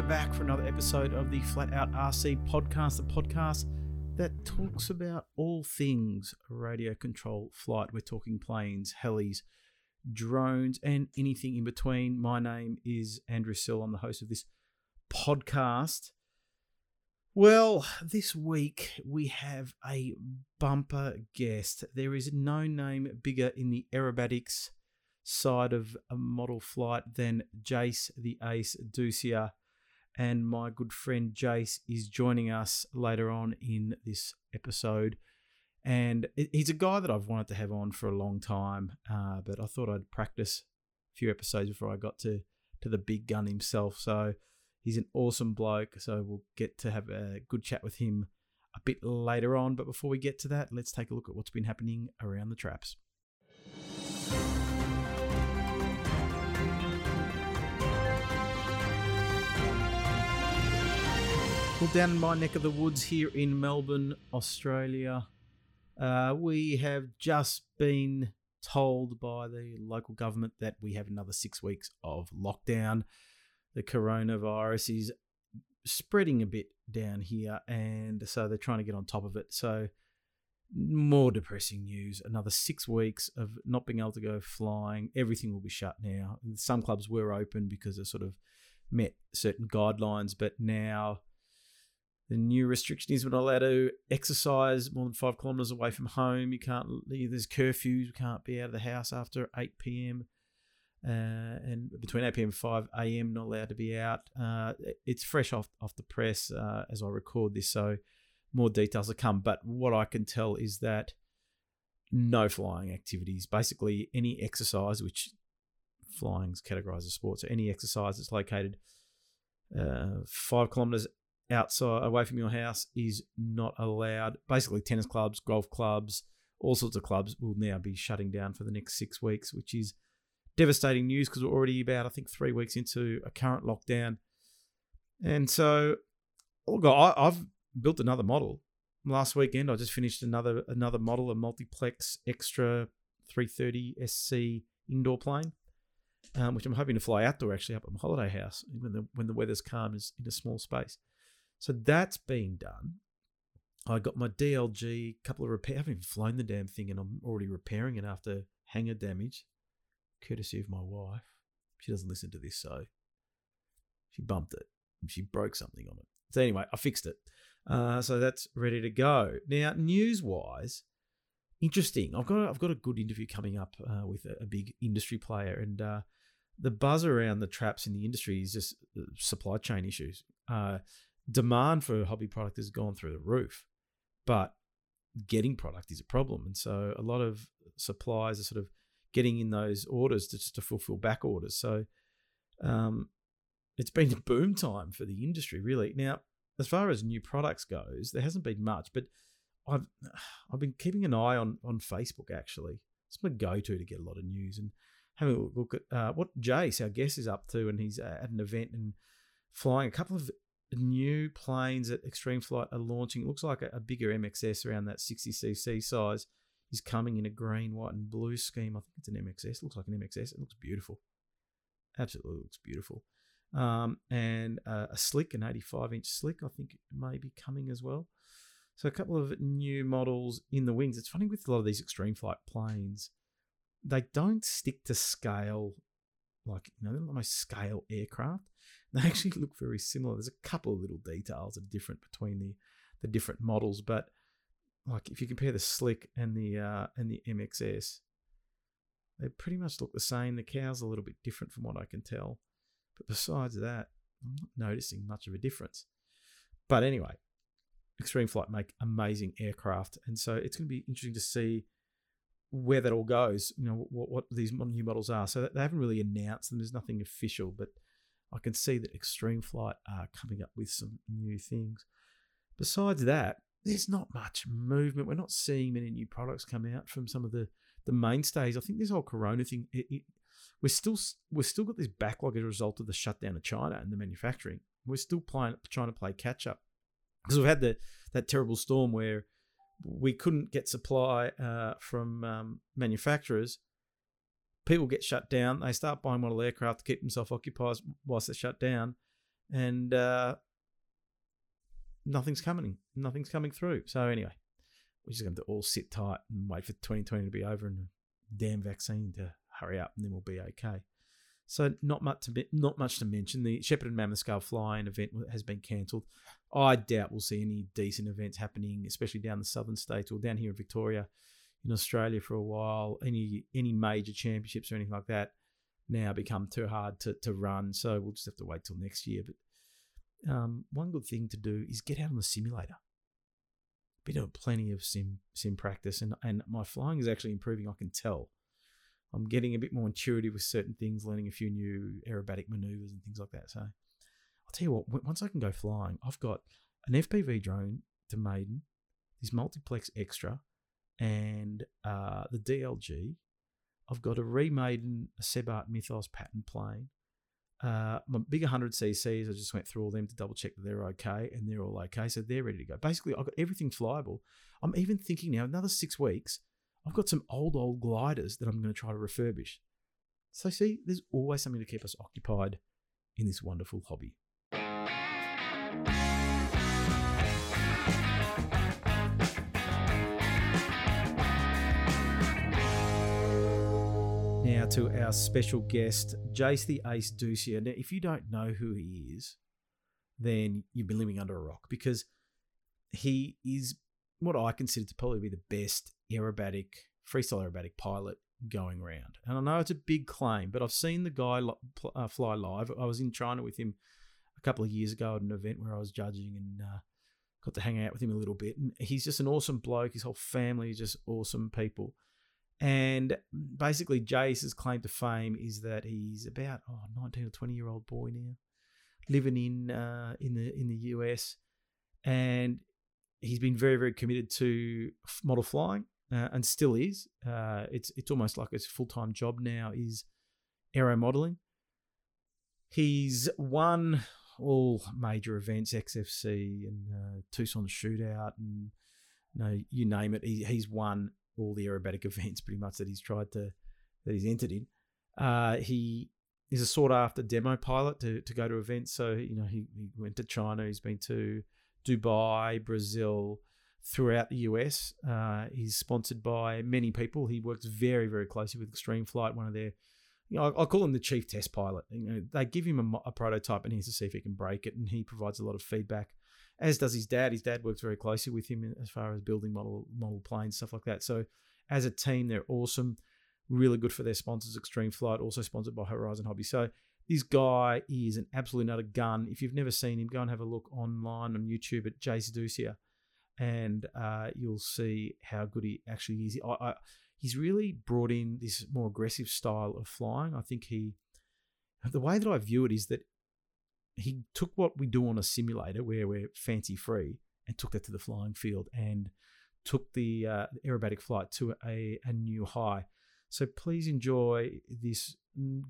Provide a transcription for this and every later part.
we're back for another episode of the Flat Out RC podcast, the podcast that talks about all things radio control flight. We're talking planes, helis, drones, and anything in between. My name is Andrew Sill. I'm the host of this podcast. Well, this week we have a bumper guest. There is no name bigger in the aerobatics side of a model flight than Jase the Ace Dussia. And my good friend Jase is joining us later on in this episode. And he's a guy that I've wanted to have on for a long time, uh, but I thought I'd practice a few episodes before I got to, to the big gun himself. So he's an awesome bloke. So we'll get to have a good chat with him a bit later on. But before we get to that, let's take a look at what's been happening around the traps. Well, down in my neck of the woods here in Melbourne, Australia, uh, we have just been told by the local government that we have another six weeks of lockdown. The coronavirus is spreading a bit down here, and so they're trying to get on top of it. So, more depressing news. Another six weeks of not being able to go flying. Everything will be shut now. Some clubs were open because they sort of met certain guidelines, but now the new restriction is we're not allowed to exercise more than five kilometres away from home. You can't. There's curfews. You can't be out of the house after eight p.m. Uh, and between 8 p.m. and 5 a.m. not allowed to be out. Uh, it's fresh off off the press uh, as I record this, so more details to come. But what I can tell is that no flying activities. Basically, any exercise, which flying's categorized as sport, so any exercise that's located uh, five kilometers outside away from your house is not allowed. Basically, tennis clubs, golf clubs, all sorts of clubs will now be shutting down for the next six weeks, which is devastating news because we're already about I think three weeks into a current lockdown. And so, look, I, I've built another model. Last weekend, I just finished another another model, a multiplex extra 330 SC indoor plane, um, which I'm hoping to fly outdoor actually up at my holiday house when the when the weather's calm is in a small space. So that's been done. I got my DLG, couple of repair. I haven't even flown the damn thing, and I'm already repairing it after hangar damage, courtesy of my wife. She doesn't listen to this, so she bumped it. She broke something on it. So anyway, I fixed it. Uh, so that's ready to go. Now, news-wise, interesting. I've got a, I've got a good interview coming up uh, with a, a, big industry player, and uh, the buzz around the traps in the industry is just uh, supply chain issues. Demand for hobby product has gone through the roof, but getting product is a problem. And so a lot of suppliers are sort of getting in those orders to, just to fulfill back orders. So um, it's been a boom time for the industry, really. Now, as far as new products goes, there hasn't been much, but I've I've been keeping an eye on on Facebook actually. It's my go-to to get a lot of news and having a look at uh, what Jase, our guest, is up to, and he's at an event and flying a couple of new planes that Extreme Flight are launching. It looks like a, a bigger MXS around that 60cc size is coming in a green, white, and blue scheme. I think it's an MXS. It looks like an MXS. It looks beautiful. Absolutely looks beautiful. Um, and uh, a slick, an 85 inch slick, I think may be coming as well. So a couple of new models in the wings. It's funny with a lot of these extreme flight planes, they don't stick to scale like you know they're almost scale aircraft. They actually look very similar. There's a couple of little details that are different between the the different models, but like if you compare the Slick and the uh, and the MXS, they pretty much look the same. The cowl's a little bit different from what I can tell, but besides that, I'm not noticing much of a difference. But anyway, Extreme Flight make amazing aircraft, and so it's going to be interesting to see where that all goes. You know what, what these new models are. So they haven't really announced them. There's nothing official, but I can see that Extreme Flight are coming up with some new things. Besides that, there's not much movement. We're not seeing many new products come out from some of the the mainstays. I think this whole Corona thing, it, it, we're still we're still got this backlog as a result of the shutdown of China and the manufacturing. We're still playing, trying to play catch up because we've had the that terrible storm where we couldn't get supply uh, from um, manufacturers people get shut down. They start buying model aircraft to keep themselves occupied whilst they're shut down. and uh, nothing's coming. Nothing's coming through. So anyway, we're just going to all sit tight and wait for 2020 to be over and the damn vaccine to hurry up, and then we'll be okay. So not much to not much to mention. The Shepparton Mammoth Scale Flying event has been cancelled. I doubt we'll see any decent events happening, especially down the southern states or down here in Victoria, in Australia for a while. Any any major championships or anything like that now become too hard to, to run. So we'll just have to wait till next year. But um, one good thing to do is get out on the simulator. Been doing plenty of sim sim practice, and and my flying is actually improving. I can tell. I'm getting a bit more intuitive with certain things, learning a few new aerobatic maneuvers and things like that. So I'll tell you what, once I can go flying, I've got an FPV drone to Maiden, this multiplex extra, and uh, the DLG. I've got a remade Sebart Mythos pattern plane. Uh, my big 100 cc's, I just went through all them to double check that they're okay, and they're all okay. So they're ready to go. Basically, I've got everything flyable. I'm even thinking now, another six weeks, I've got some old, old gliders that I'm going to try to refurbish. So, see, there's always something to keep us occupied in this wonderful hobby. To our special guest, Jase the Ace Dussia. Now, if you don't know who he is, then you've been living under a rock because he is what I consider to probably be the best aerobatic, freestyle aerobatic pilot going around. And I know it's a big claim, but I've seen the guy uh, fly live. I was in China with him a couple of years ago at an event where I was judging and uh, got to hang out with him a little bit. And he's just an awesome bloke. His whole family is just awesome people. And basically, Jase's claim to fame is that he's about oh, 19 or 20 year old boy now, living in uh, in the in the US, and he's been very very committed to model flying uh, and still is. Uh, it's it's almost like his full time job now is aero modeling. He's won all major events, XFC and uh, Tucson Shootout, and you know, you name it. He, he's won all the aerobatic events pretty much that he's tried to that he's entered in. Uh, he is a sought after demo pilot to, to go to events. So you know he, he went to China. He's been to Dubai, Brazil, throughout the US. Uh, he's sponsored by many people. He works very, very closely with Extreme Flight, one of their, you know, I, call him the chief test pilot. You know, they give him a, a, prototype and he has to see if he can break it, and he provides a lot of feedback. As does his dad. His dad works very closely with him as far as building model model planes, stuff like that. So, as a team, they're awesome. Really good for their sponsors, Extreme Flight, also sponsored by Horizon Hobby. So, this guy is an absolute nut of gun. If you've never seen him, go and have a look online on YouTube at Jase Dussia and uh, you'll see how good he actually is. I, I, he's really brought in this more aggressive style of flying. I think he, the way that I view it is that he took what we do on a simulator where we're fancy free and took that to the flying field and took the uh, aerobatic flight to a, a new high. So please enjoy this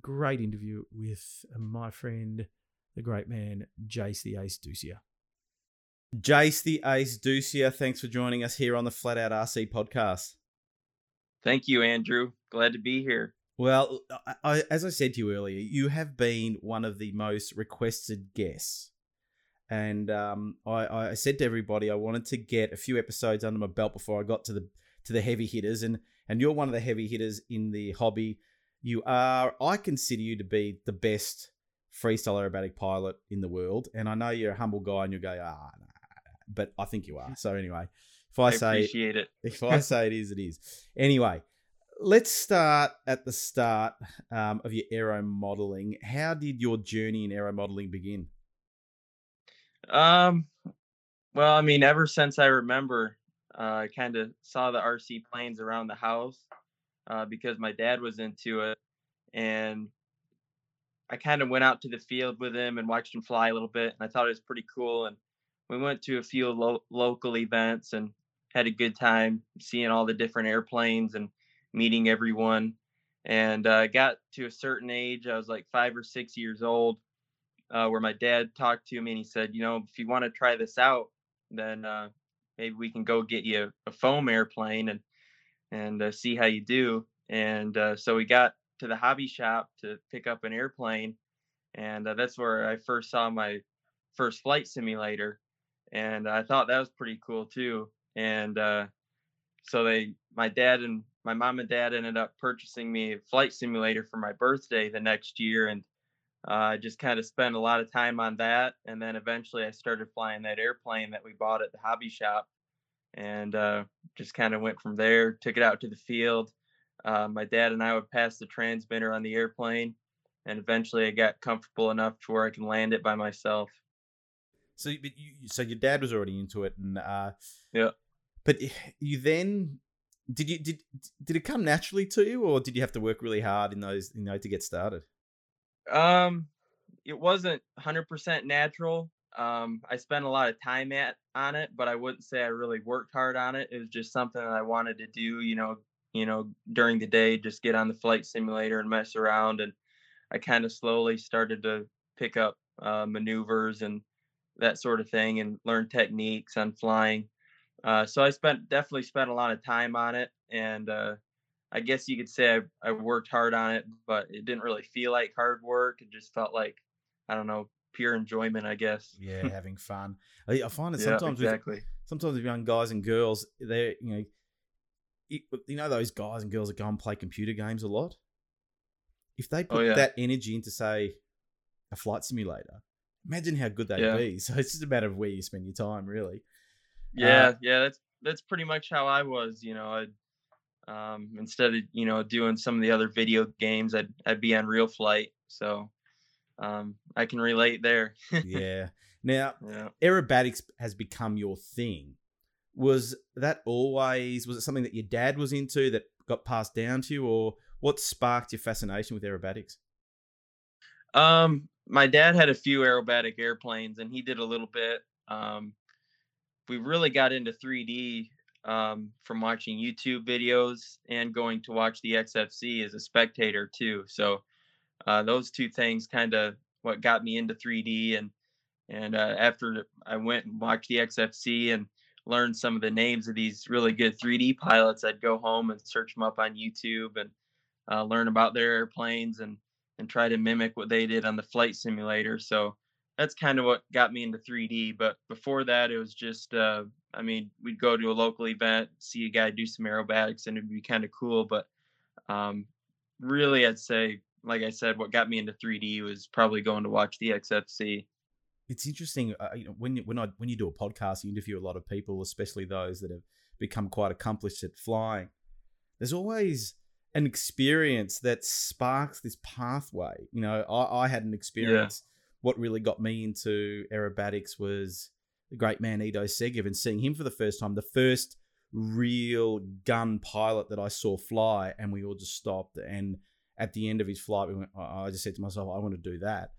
great interview with my friend, the great man, Jase the Ace Dussia. Jase the Ace Dussia, thanks for joining us here on the Flat Out RC podcast. Thank you, Andrew. Glad to be here. Well, I, as I said to you earlier, you have been one of the most requested guests. And um, I, I said to everybody I wanted to get a few episodes under my belt before I got to the to the heavy hitters, and and you're one of the heavy hitters in the hobby. You are, I consider you to be the best freestyle aerobatic pilot in the world, and I know you're a humble guy, and you go, ah, no, but I think you are. So anyway, if I, I say appreciate it, if I say it is, it is. Anyway, let's start at the start um, of your aero modeling. How did your journey in aero modeling begin? Um, well, I mean, ever since I remember, uh, I kind of saw the RC planes around the house uh, because my dad was into it, and I kind of went out to the field with him and watched him fly a little bit, and I thought it was pretty cool. And we went to a few lo- local events and had a good time seeing all the different airplanes and meeting everyone. And uh, got to a certain age, I was like five or six years old, uh, where my dad talked to me and he said, you know, if you want to try this out, then uh, maybe we can go get you a, a foam airplane and and uh, see how you do. And uh, so we got to the hobby shop to pick up an airplane, and uh, that's where I first saw my first flight simulator, and I thought that was pretty cool too. And so they, my dad and my mom and dad ended up purchasing me a flight simulator for my birthday the next year, and uh, I just kind of spent a lot of time on that. And then eventually, I started flying that airplane that we bought at the hobby shop, and uh, just kind of went from there. Took it out to the field. Uh, my dad and I would pass the transmitter on the airplane, and eventually, I got comfortable enough to where I can land it by myself. So, but you, so your dad was already into it, and uh, yeah. But you then did you did did it come naturally to you, or did you have to work really hard in those you know to get started? Um, it wasn't hundred percent natural. Um, I spent a lot of time at on it, but I wouldn't say I really worked hard on it. It was just something that I wanted to do. You know, you know, during the day, just get on the flight simulator and mess around. And I kind of slowly started to pick up uh, maneuvers and that sort of thing, and learn techniques on flying. Uh, so I spent definitely spent a lot of time on it, and uh, I guess you could say I, I worked hard on it, but it didn't really feel like hard work. It just felt like I don't know, pure enjoyment, I guess. Yeah, having fun. I, I find that sometimes yeah, exactly. with, sometimes with young guys and girls, they you know, you know those guys and girls that go and play computer games a lot. If they oh, put oh, yeah. that energy into say a flight simulator, imagine how good they'd yeah. be. So it's just a matter of where you spend your time, really. Yeah, uh, yeah, that's that's pretty much how I was. You know, I um, instead of you know doing some of the other video games, I'd I'd be on Real Flight. So um, I can relate there. yeah. Now, yeah. aerobatics has become your thing. Was that always was it something that your dad was into that got passed down to you, or what sparked your fascination with aerobatics? Um, my dad had a few aerobatic airplanes, and he did a little bit. Um, we really got into 3D um, from watching YouTube videos and going to watch the XFC as a spectator too. So uh, those two things kind of what got me into 3D and and uh, after I went and watched the XFC and learned some of the names of these really good 3D pilots, I'd go home and search them up on YouTube and uh, learn about their airplanes and and try to mimic what they did on the flight simulator. So that's kind of what got me into 3D. But before that, it was just, uh, I mean, we'd go to a local event, see a guy do some aerobatics, and it'd be kind of cool. But um, really, I'd say, like I said, what got me into 3D was probably going to watch the XFC. It's interesting uh, you know, when when I when you do a podcast, you interview a lot of people, especially those that have become quite accomplished at flying. There's always an experience that sparks this pathway. You know, I, I had an experience. Yeah what really got me into aerobatics was the great man Ido Segev and seeing him for the first time, the first real gun pilot that I saw fly, and we all just stopped. And at the end of his flight, we went, I just said to myself, I want to do that.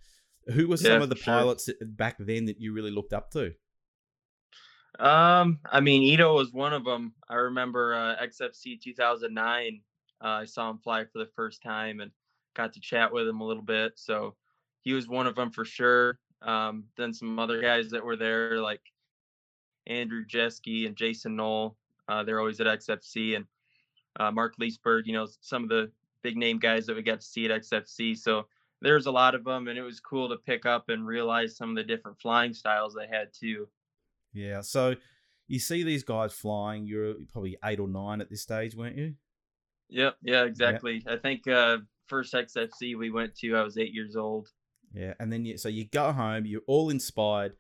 Who were some yeah, of the pilots sure. back then that you really looked up to? Um, I mean, Ido was one of them. I remember uh, XFC 2009. Uh, I saw him fly for the first time and got to chat with him a little bit. So he was one of them for sure. Um, then some other guys that were there, like Andrew Jeske and Jason Noll. Uh, they're always at XFC, and uh, Mark Leesburg. You know, some of the big name guys that we got to see at XFC. So there's a lot of them, and it was cool to pick up and realize some of the different flying styles they had too. Yeah. So you see these guys flying. You're probably eight or nine at this stage, weren't you? Yep. Yeah. Exactly. I think uh, first XFC we went to, I was eight years old. Yeah, and then you so you go home, you're all inspired.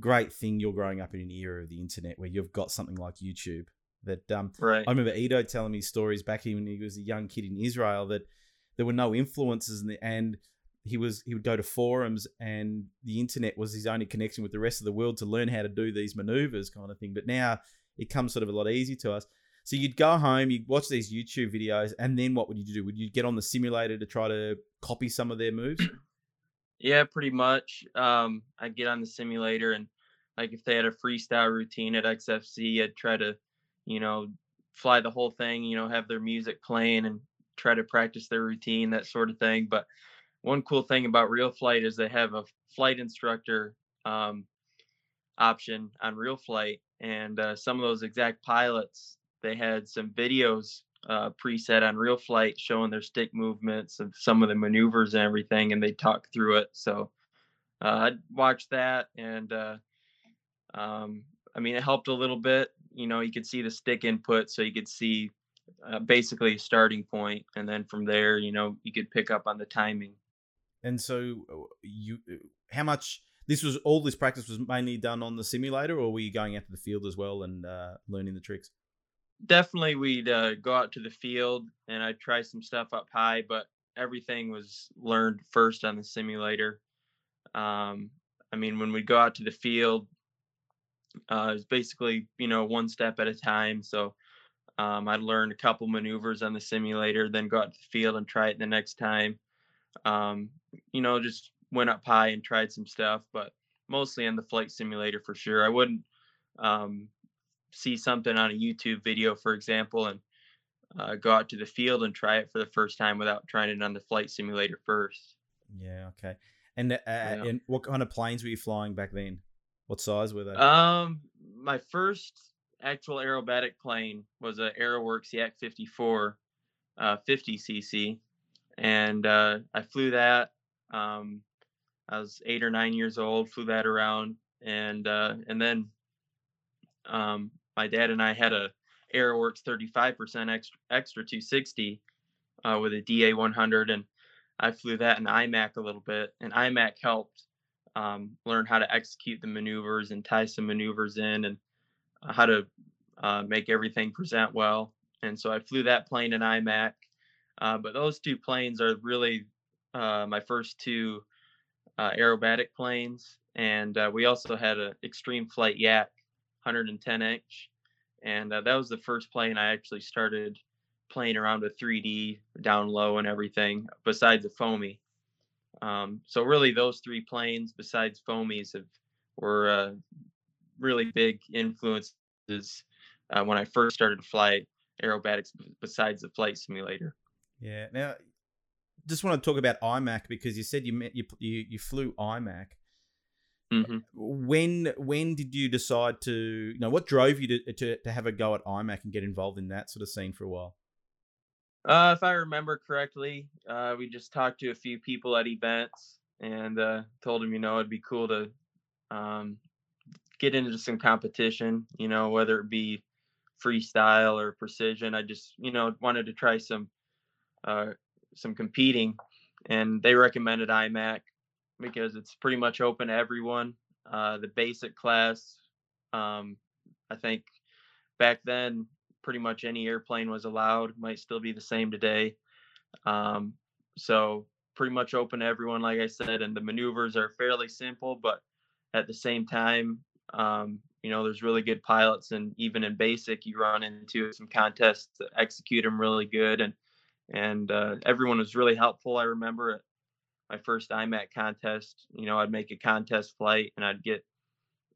Great thing you're growing up in an era of the internet where you've got something like YouTube. That um, right. I remember Ido telling me stories back when he was a young kid in Israel that there were no influences and, and he was he would go to forums and the internet was his only connection with the rest of the world to learn how to do these maneuvers kind of thing. But now it comes sort of a lot easier to us. So you'd go home, you'd watch these YouTube videos, and then what would you do? Would you get on the simulator to try to copy some of their moves? Yeah, pretty much. Um, I get on the simulator and like if they had a freestyle routine at XFC, I'd try to, you know, fly the whole thing, you know, have their music playing and try to practice their routine, that sort of thing. But one cool thing about Real Flight is they have a flight instructor um, option on Real Flight, and uh, some of those exact pilots, they had some videos uh, preset on real flight showing their stick movements of some of the maneuvers and everything and they talk through it so uh, I'd watch that, and uh, um, I mean, it helped a little bit. You know, you could see the stick input, so you could see uh, basically a starting point, and then from there, you know, you could pick up on the timing. And so, uh, you, uh, how much? This was all this practice was mainly done on the simulator, or were you going out to the field as well and uh, learning the tricks? Definitely, we'd uh, go out to the field, and I'd try some stuff up high, but everything was learned first on the simulator. Um, I mean, when we go out to the field, uh, it's basically you know one step at a time. So um, I'd learn a couple maneuvers on the simulator, then go out to the field and try it the next time. Um, you know, just went up high and tried some stuff, but mostly on the flight simulator for sure. I wouldn't um, see something on a YouTube video, for example, and uh, go out to the field and try it for the first time without trying it on the flight simulator first. Yeah. Okay. And uh, yeah. and what kind of planes were you flying back then? What size were they? Um, my first actual aerobatic plane was a Aeroworks Yak 54, uh, 50 cc, and uh, I flew that. Um, I was eight or nine years old, flew that around, and uh, and then um, my dad and I had a Aeroworks 35% extra, extra 260 uh, with a DA 100, and I flew that in IMAC a little bit, and IMAC helped um, learn how to execute the maneuvers and tie some maneuvers in, and uh, how to uh, make everything present well. And so I flew that plane in IMAC. Uh, but those two planes are really uh, my first two uh, aerobatic planes, and we also had an Extreme Flight Yak 110 inch, and that was the first plane I actually started playing around with 3D down low and everything, besides the foamy. Um, so really, those three planes, besides foamies, have were uh, really big influences uh, when I first started to fly aerobatics. Besides the flight simulator. Yeah. Now, just want to talk about IMAC because you said you met you you, you flew IMAC. Mm-hmm. When when did you decide to you know what drove you to, to to have a go at IMAC and get involved in that sort of scene for a while? Uh, if I remember correctly, uh, we just talked to a few people at events and uh, told them, you know, it'd be cool to um, get into some competition, you know, whether it be freestyle or precision. I just, you know, wanted to try some uh, some competing, and they recommended IMAC because it's pretty much open to everyone. Uh, the basic class, um, I think back then pretty much any airplane was allowed. Might still be the same today. Um, so pretty much open to everyone, like I said, and the maneuvers are fairly simple, but at the same time, um, you know, there's really good pilots, and even in basic, you run into some contests that execute them really good, and and uh, everyone was really helpful. I remember my first IMAC contest, you know, I'd make a contest flight, and I'd get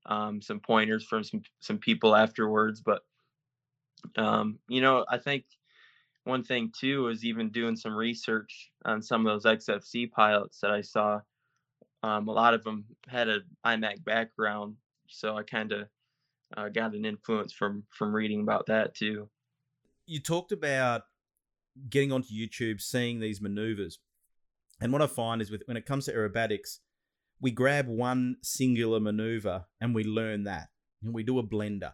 um, some pointers from some some people afterwards, but um, you know, I think one thing too is even doing some research on some of those XFC pilots that I saw. Um, a lot of them had an IMAC background, so I kind of uh, got an influence from from reading about that too. You talked about getting onto YouTube, seeing these maneuvers, and what I find is with when it comes to aerobatics, we grab one singular maneuver and we learn that, and we do a blender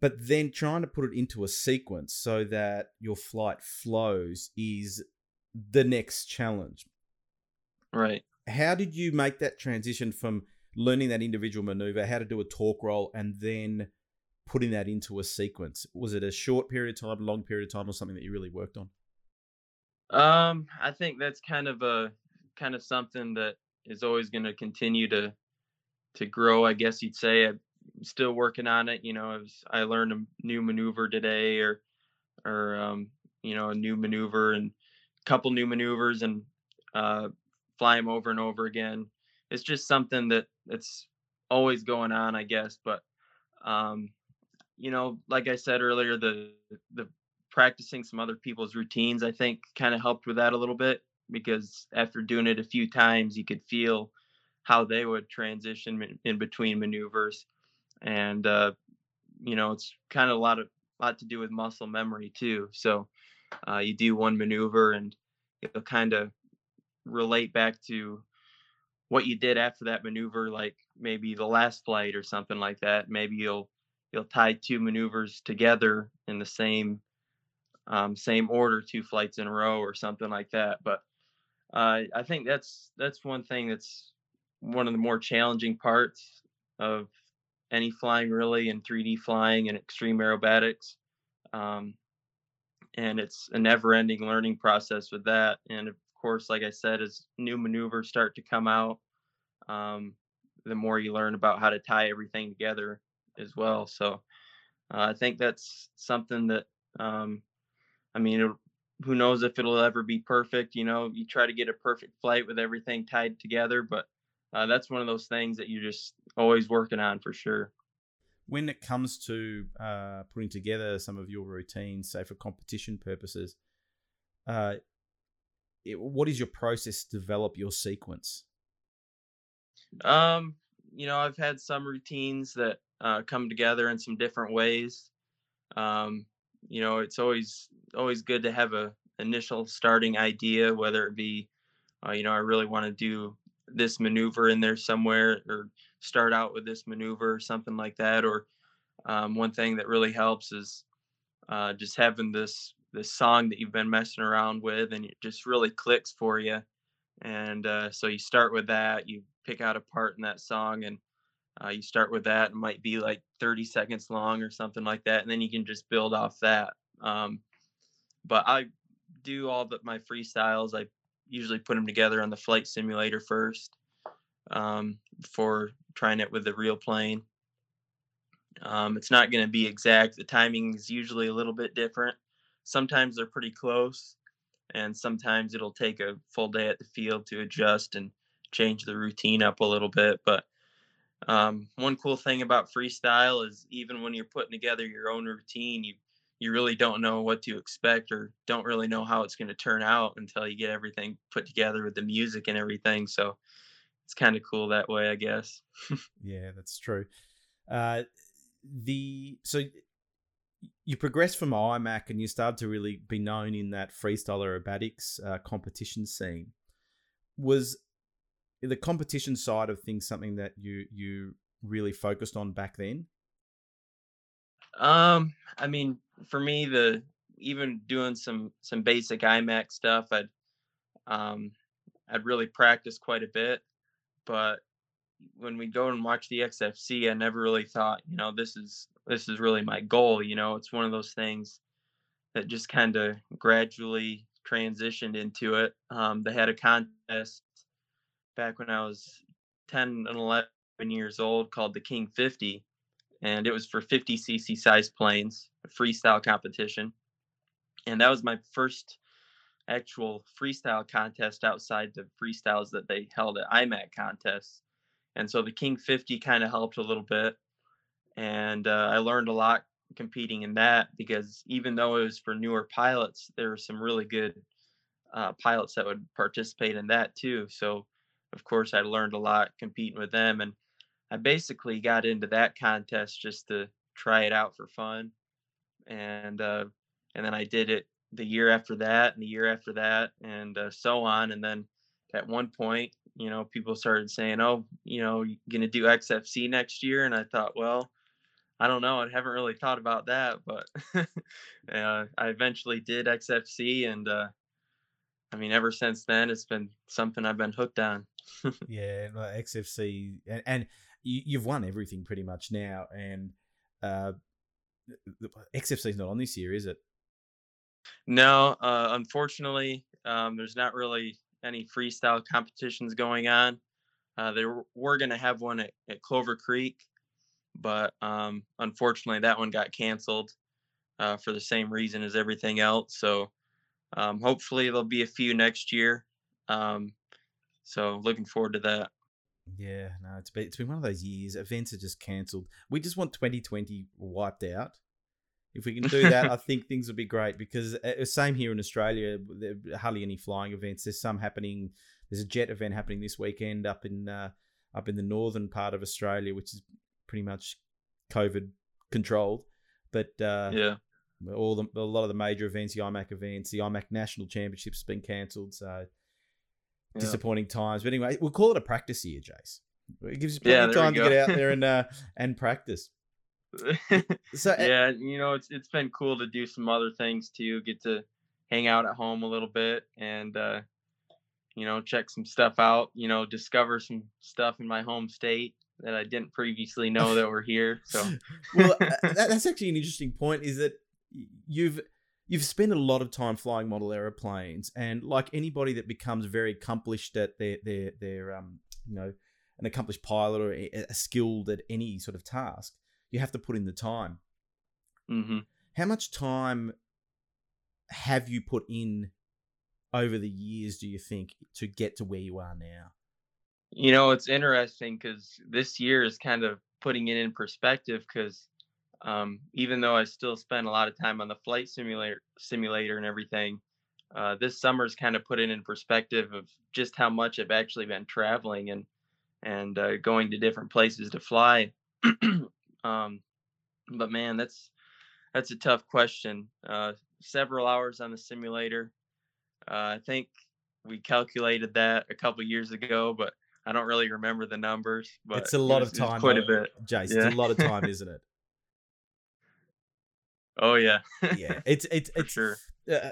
but then trying to put it into a sequence so that your flight flows is the next challenge. Right. How did you make that transition from learning that individual maneuver, how to do a torque roll, and then putting that into a sequence? Was it a short period of time, a long period of time, or something that you really worked on? Um, I think that's kind of a kind of something that is always going to continue to to grow. I guess you'd say. I'm still working on it. You know, was, I learned a new maneuver today, or or um, you know, a new maneuver and a couple new maneuvers, and uh, fly them over and over again. It's just something that it's always going on, I guess. But um, you know, like I said earlier, the the practicing some other people's routines, I think, kind of helped with that a little bit because after doing it a few times, you could feel how they would transition in between maneuvers and uh, you know it's kind of a lot of lot to do with muscle memory too. So uh, you do one maneuver and it'll kind of relate back to what you did after that maneuver, like maybe the last flight or something like that. Maybe you'll you'll tie two maneuvers together in the same um, same order, two flights in a row or something like that. But uh, I think that's that's one thing that's one of the more challenging parts of any flying really in 3D flying and extreme aerobatics. Um, and it's a never-ending learning process with that. And of course, like I said, as new maneuvers start to come out, um, the more you learn about how to tie everything together as well. So uh, I think that's something that um, I mean, who knows if it'll ever be perfect? You know, you try to get a perfect flight with everything tied together, but uh, that's one of those things that you're just always working on for sure. When it comes to uh, putting together some of your routines, say for competition purposes, uh, it, what is your process to develop your sequence? Um, you know, I've had some routines that uh, come together in some different ways. Um, you know, it's always always good to have a initial starting idea, whether it be, uh, you know, I really want to do this maneuver in there somewhere, or start out with this maneuver or something like that. Or um, one thing that really helps is uh, just having this this song that you've been messing around with, and it just really clicks for you. And uh, so you start with that. You pick out a part in that song, and uh, you start with that. It might be like 30 seconds long or something like that, and then you can just build off that. Um, but I do all the my freestyles. I usually put them together on the flight simulator first um, before trying it with the real plane. Um, it's not going to be exact. The timing is usually a little bit different. Sometimes they're pretty close, and sometimes it'll take a full day at the field to adjust and change the routine up a little bit. But um, one cool thing about freestyle is even when you're putting together your own routine, you you really don't know what to expect or don't really know how it's going to turn out until you get everything put together with the music and everything. So it's kind of cool that way, I guess. yeah, that's true. Uh, the so you progressed from IMAC and you started to really be known in that freestyle aerobatics uh, competition scene. Was the competition side of things something that you you really focused on back then? Um, I mean, for me, the even doing some some basic IMAC stuff, I'd um, I'd really practice quite a bit. But when we go and watch the XFC, I never really thought, you know, this is this is really my goal. You know, it's one of those things that just kind of gradually transitioned into it. Um, they had a contest back when I was 10 and 11 years old called the King 50. And it was for 50 cc size planes, a freestyle competition. And that was my first actual freestyle contest outside the freestyles that they held at IMAC contests. And so the King 50 kind of helped a little bit. And uh, I learned a lot competing in that because even though it was for newer pilots, there were some really good uh, pilots that would participate in that too. So of course, I learned a lot competing with them, and I basically got into that contest just to try it out for fun, and uh, and then I did it the year after that, and the year after that, and uh, so on, and then at one point, you know, people started saying, "Oh, you know, you gonna do XFC next year?" And I thought, well, I don't know. I haven't really thought about that, but uh, I eventually did XFC, and uh, I mean, ever since then, it's been something I've been hooked on. yeah, XFC, and, and you, have won everything pretty much now. And uh, XFC is not on this year, is it? No, uh, unfortunately, um, there's not really any freestyle competitions going on. Uh, they were, were going to have one at, at, Clover Creek, but um, unfortunately, that one got canceled uh, for the same reason as everything else. So um, hopefully, there'll be a few next year. Um, so looking forward to that. Yeah, no, it's been it's been one of those years. Events are just cancelled. We just want 2020 wiped out. If we can do that, I think things will be great because uh, same here in Australia. There hardly any flying events. There's some happening. There's a jet event happening this weekend up in uh, up in the northern part of Australia, which is pretty much COVID controlled. But uh, yeah, all the a lot of the major events, the IMAC events, the IMAC National Championships, has been cancelled. So Yeah. disappointing times. But anyway, we'll call it a practice year, Jase. It gives you plenty of time to get out there and uh, and practice. So uh, yeah, you know, it's it's been cool to do some other things too. Get to hang out at home a little bit and uh, you know, check some stuff out. You know, discover some stuff in my home state that I didn't previously know that were here. So well, uh, that, that's actually an interesting point. Is that you've you've spent a lot of time flying model aeroplanes, and like anybody that becomes very accomplished at their their their um you know an accomplished pilot or a, a skilled at any sort of task, you have to put in the time. hmm How much time have you put in over the years? Do you think to get to where you are now? You know, it's interesting because this year is kind of putting it in perspective because um, even though I still spend a lot of time on the flight simulator simulator and everything, uh, this summer's kind of put it in perspective of just how much I've actually been traveling and and uh, going to different places to fly. um, but man, that's that's a tough question. Uh, several hours on the simulator. Uh, I think we calculated that a couple years ago, but I don't really remember the numbers. But it's a lot of time, quite a bit. Jase. Yeah. It's a lot of time, isn't it? Oh yeah, Yeah, it's it's it's sure. uh,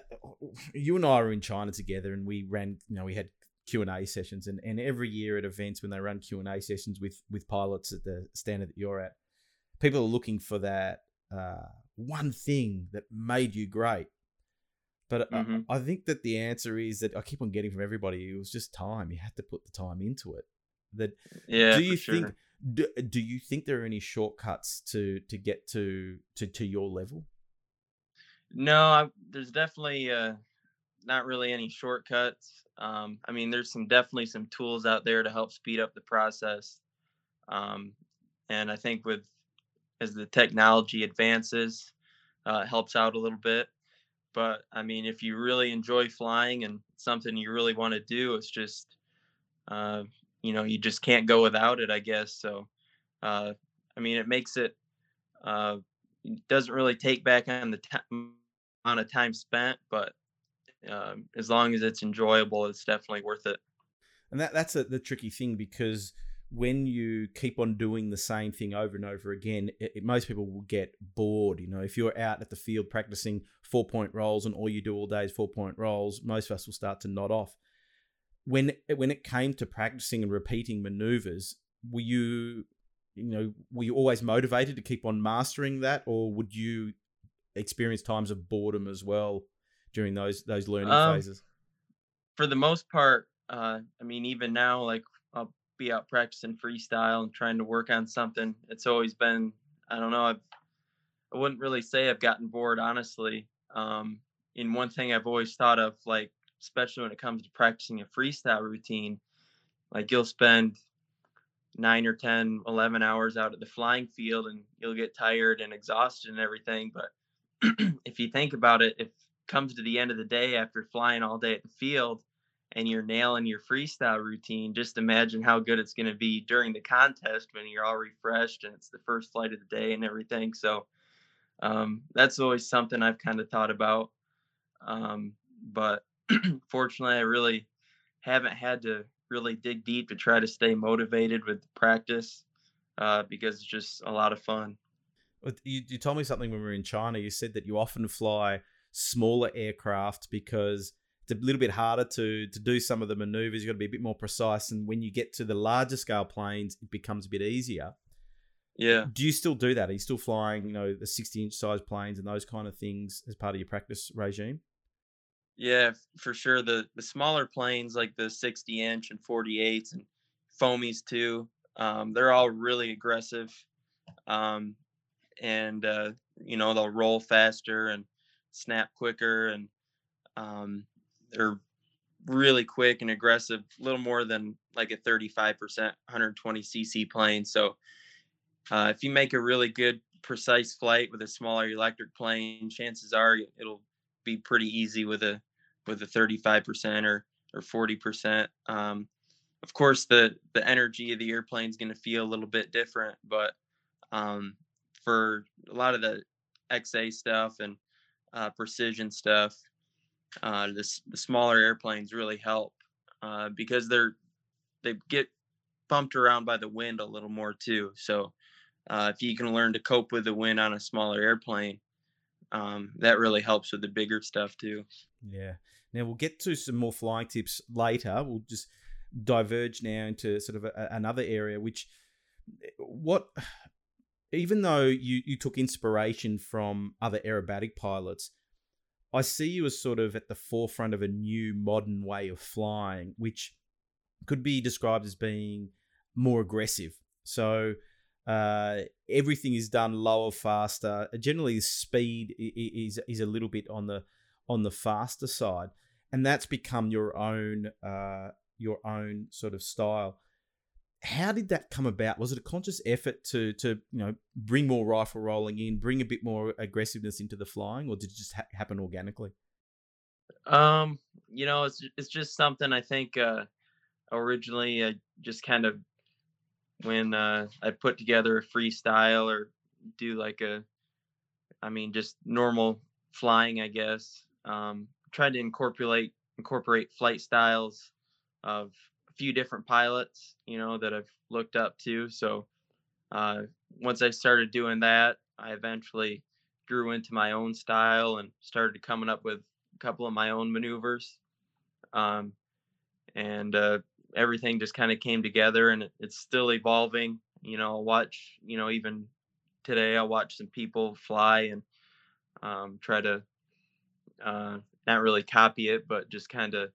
you and I were in China together, and we ran. You know, we had Q and A sessions, and, and every year at events when they run Q and A sessions with with pilots at the standard that you're at, people are looking for that uh, one thing that made you great. But I- Mhm. I, think that the answer is that I keep on getting from everybody. It was just time. You had to put the time into it. That Yeah, do you sure. think? Do, do you think there are any shortcuts to to get to to to your level? No, I, there's definitely uh, not really any shortcuts. Um, I mean, there's some definitely some tools out there to help speed up the process. Um, and I think with as the technology advances, uh, helps out a little bit. But I mean, if you really enjoy flying and something you really want to do, it's just, uh, you know, you just can't go without it, I guess. So, uh, I mean, it makes it uh, it doesn't really take back on the time amount of time spent, but um, as long as it's enjoyable, it's definitely worth it. And that that's a, the tricky thing because when you keep on doing the same thing over and over again, it, it- most people will get bored. You know, if you're out at the field practicing four point rolls and all you do all day is four point rolls, most of us will start to nod off. When when it came to practicing and repeating maneuvers, were you, you know, were you always motivated to keep on mastering that, or would you experience times of boredom as well during those those learning Um, phases? For the most part, uh, I mean, even now, like I'll be out practicing freestyle and trying to work on something. It's always been, I don't know, I've, I wouldn't really say I've gotten bored, honestly. Um, in one thing I've always thought of, like, especially when it comes to practicing a freestyle routine, like you'll spend nine or 10, 11 hours out at the flying field and you'll get tired and exhausted and everything. But if you think about it, if it comes to the end of the day after flying all day at the field and you're nailing your freestyle routine, just imagine how good it's going to be during the contest when you're all refreshed and it's the first flight of the day and everything. So um, that's always something I've kind of thought about. Um, but fortunately, I really haven't had to really dig deep to try to stay motivated with practice uh, because it's just a lot of fun. You, you told me something when we were in China. You said that you often fly smaller aircraft because it's a little bit harder to to do some of the maneuvers. You've got to be a bit more precise, and when you get to the larger scale planes, it becomes a bit easier. Yeah. Do you still do that? Are you still flying, you know, the sixty inch size planes and those kind of things as part of your practice regime? Yeah, for sure. The the smaller planes like the 60 inch and 48s and foamies too, um, they're all really aggressive. Um, and uh, you know, they'll roll faster and snap quicker and um, they're really quick and aggressive, a little more than like a 35% 120 cc plane. So uh, if you make a really good precise flight with a smaller electric plane, chances are it'll be pretty easy with a with a 35% or or 40%. Um, of course, the the energy of the airplane is going to feel a little bit different, but um, for a lot of the XA stuff and uh, precision stuff, uh, this the smaller airplanes really help uh, because they're they get bumped around by the wind a little more too. So uh, if you can learn to cope with the wind on a smaller airplane, um, that really helps with the bigger stuff too. Yeah. Now we'll get to some more flying tips later. We'll just diverge now into sort of a, another area, which what even though you you took inspiration from other aerobatic pilots, I see you as sort of at the forefront of a new modern way of flying, which could be described as being more aggressive. So uh, everything is done lower, faster. Generally, speed is is a little bit on the on the faster side, and that's become your own uh, your own sort of style. How did that come about? Was it a conscious effort to to you know bring more rifle rolling in, bring a bit more aggressiveness into the flying, or did it just ha- happen organically? Um, you know, it's it's just something I think uh, originally I just kind of when uh, I put together a freestyle or do like a, I mean, just normal flying, I guess. Um, tried to incorporate incorporate flight styles of few different pilots, you know, that I've looked up to. So uh, once I started doing that, I eventually grew into my own style and started coming up with a couple of my own maneuvers. Um, and uh, everything just kind of came together and it's still evolving. You know, I'll watch, you know, even today I'll watch some people fly and um, try to uh, not really copy it, but just kind of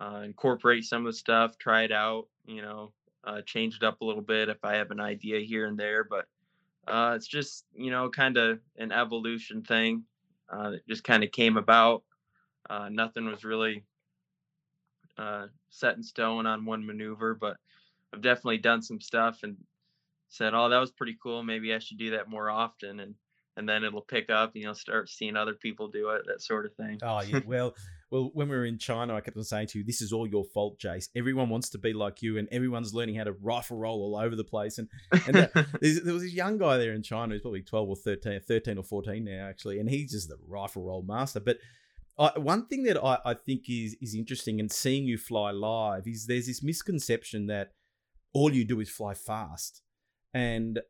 uh, incorporate some of the stuff, try it out, you know, uh, change it up a little bit if I have an idea here and there. But uh, it's just, you know, kind of an evolution thing uh, that just kind of came about. Uh, nothing was really uh, set in stone on one maneuver, but I've definitely done some stuff and said, "Oh, that was pretty cool. Maybe I should do that more often." And and then it'll pick up, and you'll start seeing other people do it, that sort of thing. Oh yeah, well, well, when we were in China, I kept on saying to you, "This is all your fault, Jase. Everyone wants to be like you, and everyone's learning how to rifle roll all over the place." And and that, there was this young guy there in China who's probably twelve or 13, 13 or fourteen now, actually, and he's just the rifle roll master. But I, one thing that I, I think is is interesting and seeing you fly live is there's this misconception that all you do is fly fast, and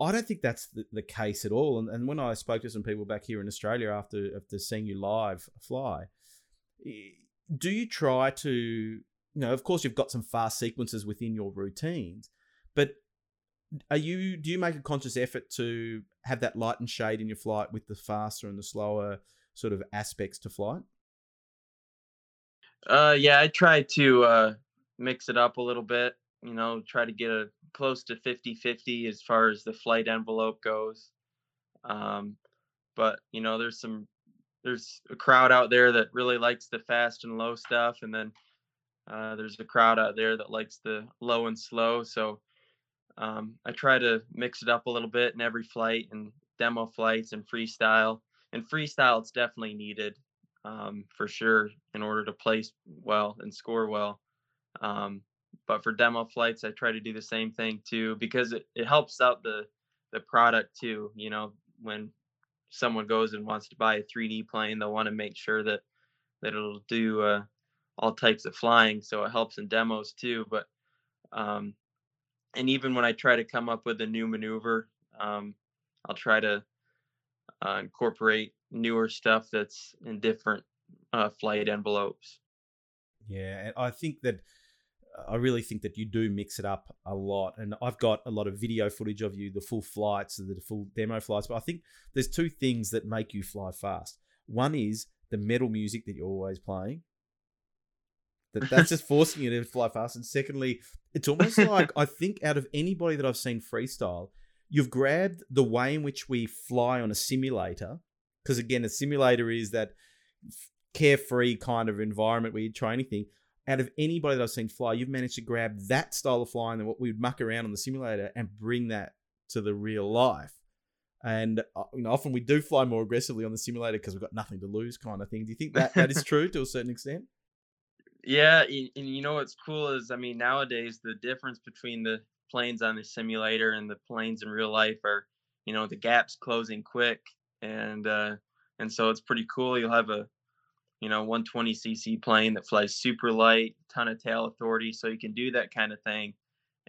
I don't think that's the, the case at all. And, and when I spoke to some people back here in Australia after after seeing you live fly, do you try to you know of course you've got some fast sequences within your routines, but are you do you make a conscious effort to have that light and shade in your flight with the faster and the slower sort of aspects to flight? Uh, yeah, I try to uh, mix it up a little bit. You know, try to get a close to 50-50 as far as the flight envelope goes. Um, but you know, there's some there's a crowd out there that really likes the fast and low stuff, and then uh, there's a crowd out there that likes the low and slow. So um, I try to mix it up a little bit in every flight and demo flights and freestyle and freestyle it's definitely needed um, for sure in order to place well and score well. Um, but for demo flights, I try to do the same thing too because it, it helps out the the product too. You know, when someone goes and wants to buy a 3D plane, they'll want to make sure that that it'll do uh, all types of flying, so it helps in demos too. But um, and even when I try to come up with a new maneuver, um, I'll try to uh, incorporate newer stuff that's in different uh, flight envelopes. Yeah, I think that I really think that you do mix it up a lot. And I've got a lot of video footage of you, the full flights, the full demo flights. But I think there's two things that make you fly fast. One is the metal music that you're always playing. That that's just forcing you to fly fast. And secondly, it's almost like I think out of anybody that I've seen freestyle, you've grabbed the way in which we fly on a simulator, because again, a simulator is that carefree kind of environment where you try anything. Out of anybody that I've seen fly, you've managed to grab that style of flying and what we would muck around on the simulator and bring that to the real life. And uh, you know, often we do fly more aggressively on the simulator because we've got nothing to lose, kind of thing. Do you think that that is true to a certain extent? Yeah, and you know what's cool is I mean nowadays the difference between the planes on the simulator and the planes in real life are, you know, the gaps closing quick, and uh, and so it's pretty cool. You'll have a you know 120 cc plane that flies super light, ton of tail authority, so you can do that kind of thing.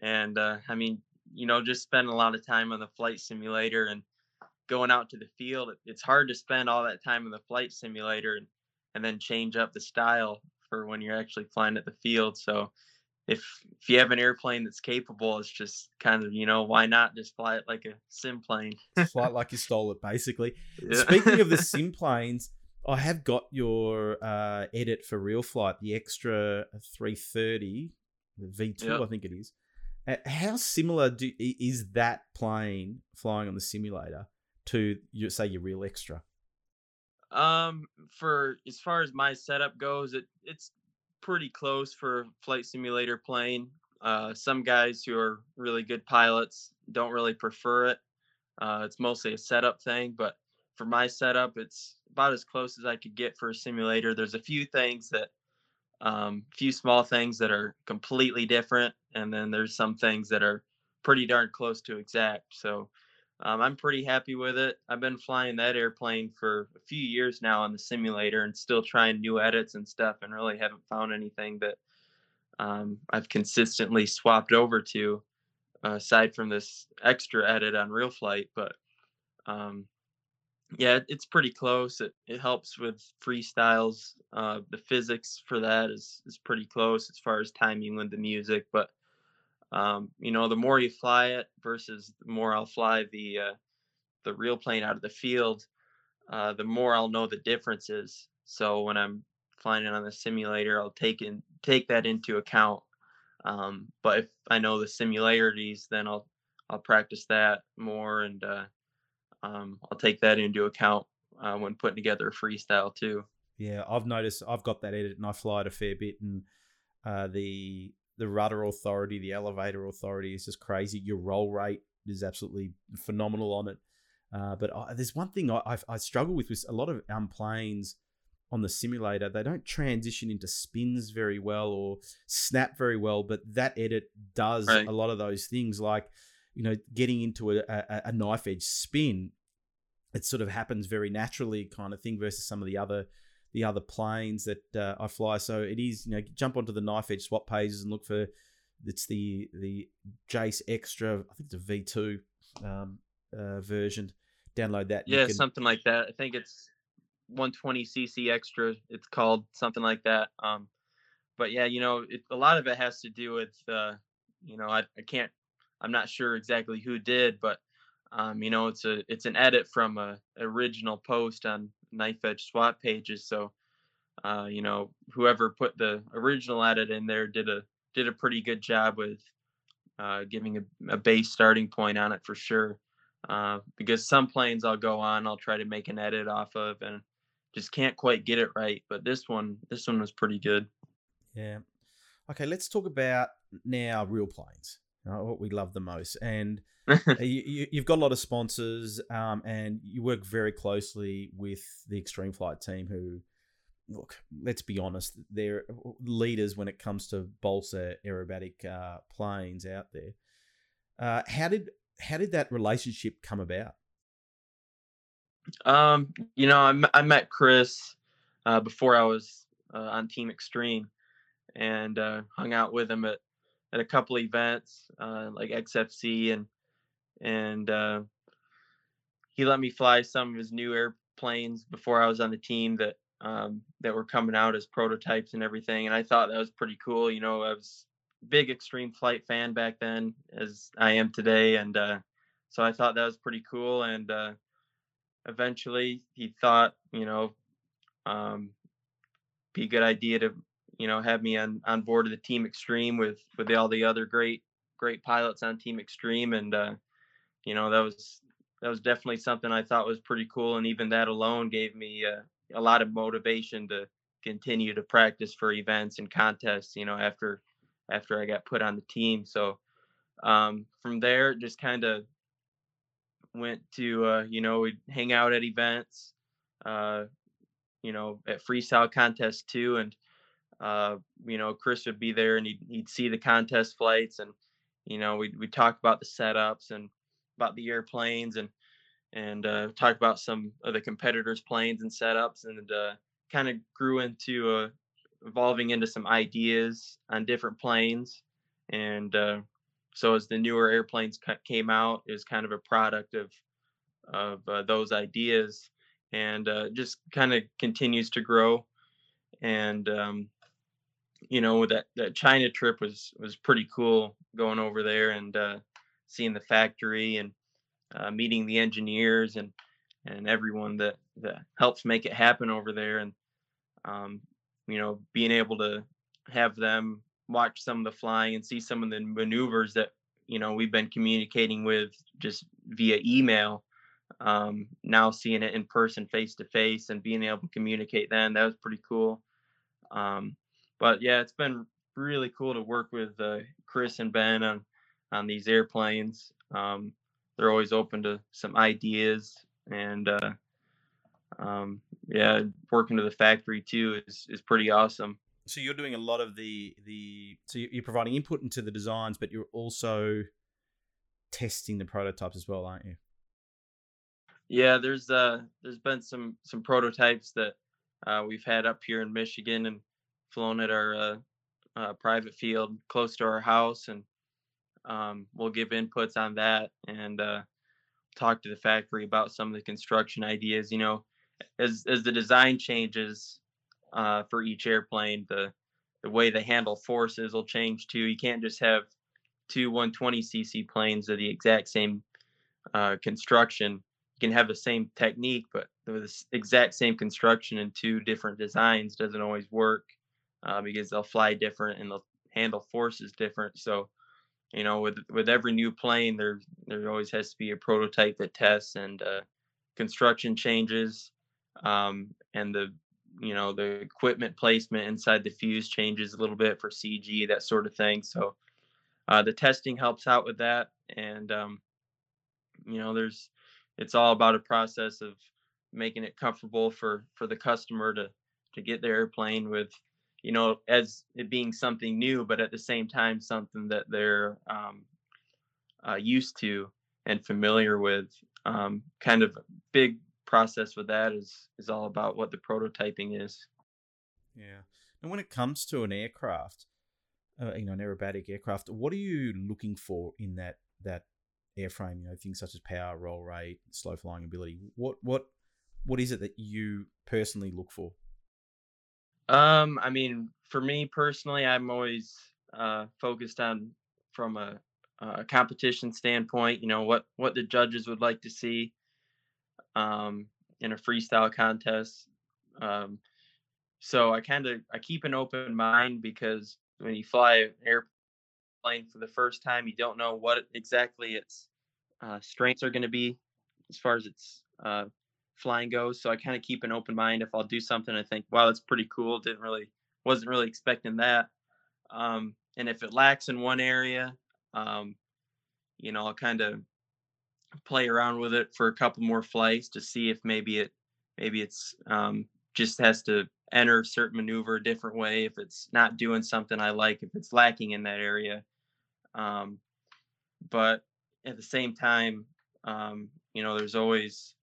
And uh, I mean, you know, just spend a lot of time on the flight simulator and going out to the field. It's hard to spend all that time in the flight simulator and and then change up the style for when you're actually flying at the field. So if if you have an airplane that's capable, it's just kind of you know why not just fly it like a sim plane? fly it like you stole it, basically. Yeah. Speaking of the sim planes, I have got your uh, edit for RealFlight, the extra 330 V2, yep. I think it is. Uh, how similar do, is that plane flying on the simulator to you say your real extra? Um, for as far as my setup goes, it it's pretty close for flight simulator plane. Uh, some guys who are really good pilots don't really prefer it. Uh, it's mostly a setup thing, but for my setup, it's about as close as I could get for a simulator. There's a few things that, um, few small things that are completely different, and then there's some things that are pretty darn close to exact. So um, I'm pretty happy with it. I've been flying that airplane for a few years now on the simulator and still trying new edits and stuff, and really haven't found anything that um, I've consistently swapped over to, aside from this extra edit on RealFlight. But um, yeah, it's pretty close. It it helps with freestyles. Uh, the physics for that is is pretty close as far as timing with the music, but um, you know, the more you fly it versus the more I'll fly the uh, the real plane out of the field, uh, the more I'll know the differences. So when I'm flying it on the simulator, I'll take in take that into account. Um, but if I know the similarities, then I'll I'll practice that more, and uh, um, I'll take that into account uh, when putting together a freestyle too. Yeah, I've noticed I've got that edit, and I fly it a fair bit, and uh, the the rudder authority, the elevator authority is just crazy. Your roll rate is absolutely phenomenal on it. Uh, but I, there's one thing I, I, I, struggle with with a lot of um, planes on the simulator. They don't transition into spins very well or snap very well, but that edit does right. a lot of those things, like you know, getting into a, a, a knife edge spin. It sort of happens very naturally, kind of thing, versus some of the other the other planes that uh, I fly. So it is, you know, jump onto the knife edge swap pages and look for it's the the Jase Extra. I think it's a V two um, uh, version. Download that. Yeah, can... something like that. I think it's 120 cc extra. It's called something like that. Um, but yeah, you know, it, a lot of it has to do with, uh, you know, I, I can't, I'm not sure exactly who did, but um, you know, it's a it's an edit from a original post on knife edge swap pages. So, uh, you know, whoever put the original edit in there did a did a pretty good job with uh, giving a, a, base starting point on it for sure. Uh, because some planes I'll go on, I'll try to make an edit off of, and just can't quite get it right. But this one, this one was pretty good. Yeah. Okay, let's talk about now real planes. What we love the most, and you, have got a lot of sponsors, um, and you work very closely with the Extreme Flight team, who, look, let's be honest, they're leaders when it comes to balsa aerobatic uh, planes out there. Uh, how did how did that relationship come about? Um, you know, I, I met Chris uh, before I was uh, on Team Extreme, and uh, hung out with him at at a couple events uh, like XFC and and uh, he let me fly some of his new airplanes before I was on the team that um, that were coming out as prototypes and everything. And I thought that was pretty cool. You know, I was big extreme flight fan back then, as I am today, and uh, so I thought that was pretty cool. And uh, eventually, he thought, you know, um, be a good idea to you know have me on on board of the team extreme with with all the other great great pilots on team extreme and uh you know that was that was definitely something I thought was pretty cool, and even that alone gave me uh, a lot of motivation to continue to practice for events and contests. You know, after after I got put on the team, so um, from there, just kind of went to uh, you know we'd hang out at events, uh, you know, at freestyle contests too, and uh, you know Chris would be there and he'd, he'd see the contest flights and you know we we talk about the setups and about the airplanes and and uh, talk about some of the competitors' planes and setups. And uh, kind of grew into uh, evolving into some ideas on different planes, and uh, so as the newer airplanes came out, is kind of a product of of uh, those ideas, and uh, just kind of continues to grow. And um, you know that that China trip was was pretty cool going over there and uh, seeing the factory and uh, meeting the engineers and and everyone that that helps make it happen over there and um, you know being able to have them watch some of the flying and see some of the maneuvers that you know we've been communicating with just via email um, now seeing it in person face to face and being able to communicate then that was pretty cool. Um, but yeah it's been really cool to work with uh, chris and ben on on these airplanes um, they're always open to some ideas and uh, um, yeah working to the factory too is is pretty awesome. So you're doing a lot of the the so you're providing input into the designs but you're also testing the prototypes as well aren't you? Yeah there's uh there's been some some prototypes that uh, we've had up here in michigan and flown at our uh, uh, private field close to our house and um, we'll give inputs on that and uh, talk to the factory about some of the construction ideas you know as as the design changes uh, for each airplane, the the way they handle forces will change too. You can't just have two 120cc planes of the exact same uh, construction. You can have the same technique, but the exact same construction in two different designs doesn't always work uh, because they'll fly different and they'll handle forces different. So, you know, with with every new plane, there there always has to be a prototype that tests and uh, construction changes, um, and the you know the equipment placement inside the fuse changes a little bit for CG that sort of thing. So uh, the testing helps out with that, and um, you know there's it's all about a process of making it comfortable for for the customer to to get their airplane with you know as it being something new but at the same time something that they're um, uh, used to and familiar with um, kind of big process with that is is all about what the prototyping is. Yeah, and when it comes to an aircraft, uh, you know, an aerobatic aircraft, what are you looking for in that that airframe? You know, things such as power, roll rate, slow flying ability. What what what is it that you personally look for? Um, I mean, for me personally, I'm always uh, focused on from a, a competition standpoint. You know, what what the judges would like to see um, in a freestyle contest. Um, so I kind of I keep an open mind because when you fly an airplane for the first time, you don't know what exactly its uh, strengths are going to be as far as its uh, flying goes. So I kind of keep an open mind. If I'll do something, I think, wow, that's pretty cool. Didn't really wasn't really expecting that. Um, and if it lacks in one area, um, you know, I'll kind of play around with it for a couple more flights to see if maybe it maybe it's um, just has to enter certain maneuver a different way if it's not doing something I like if it's lacking in that area. Um, but at the same time, um, you know, there's always,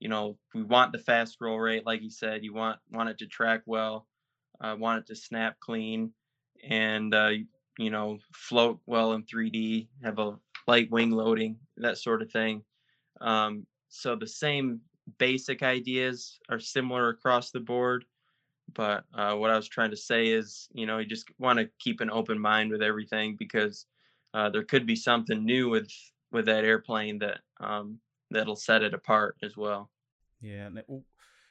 you know, we want the fast roll rate, like you said, you want want it to track well, uh, want it to snap clean, and uh, you know, float well in 3D, have a light wing loading, that sort of thing. Um, so the same basic ideas are similar across the board. But uh, what I was trying to say is, you know, you just want to keep an open mind with everything because uh, there could be something new with with that airplane that um, that'll set it apart as well. Yeah, and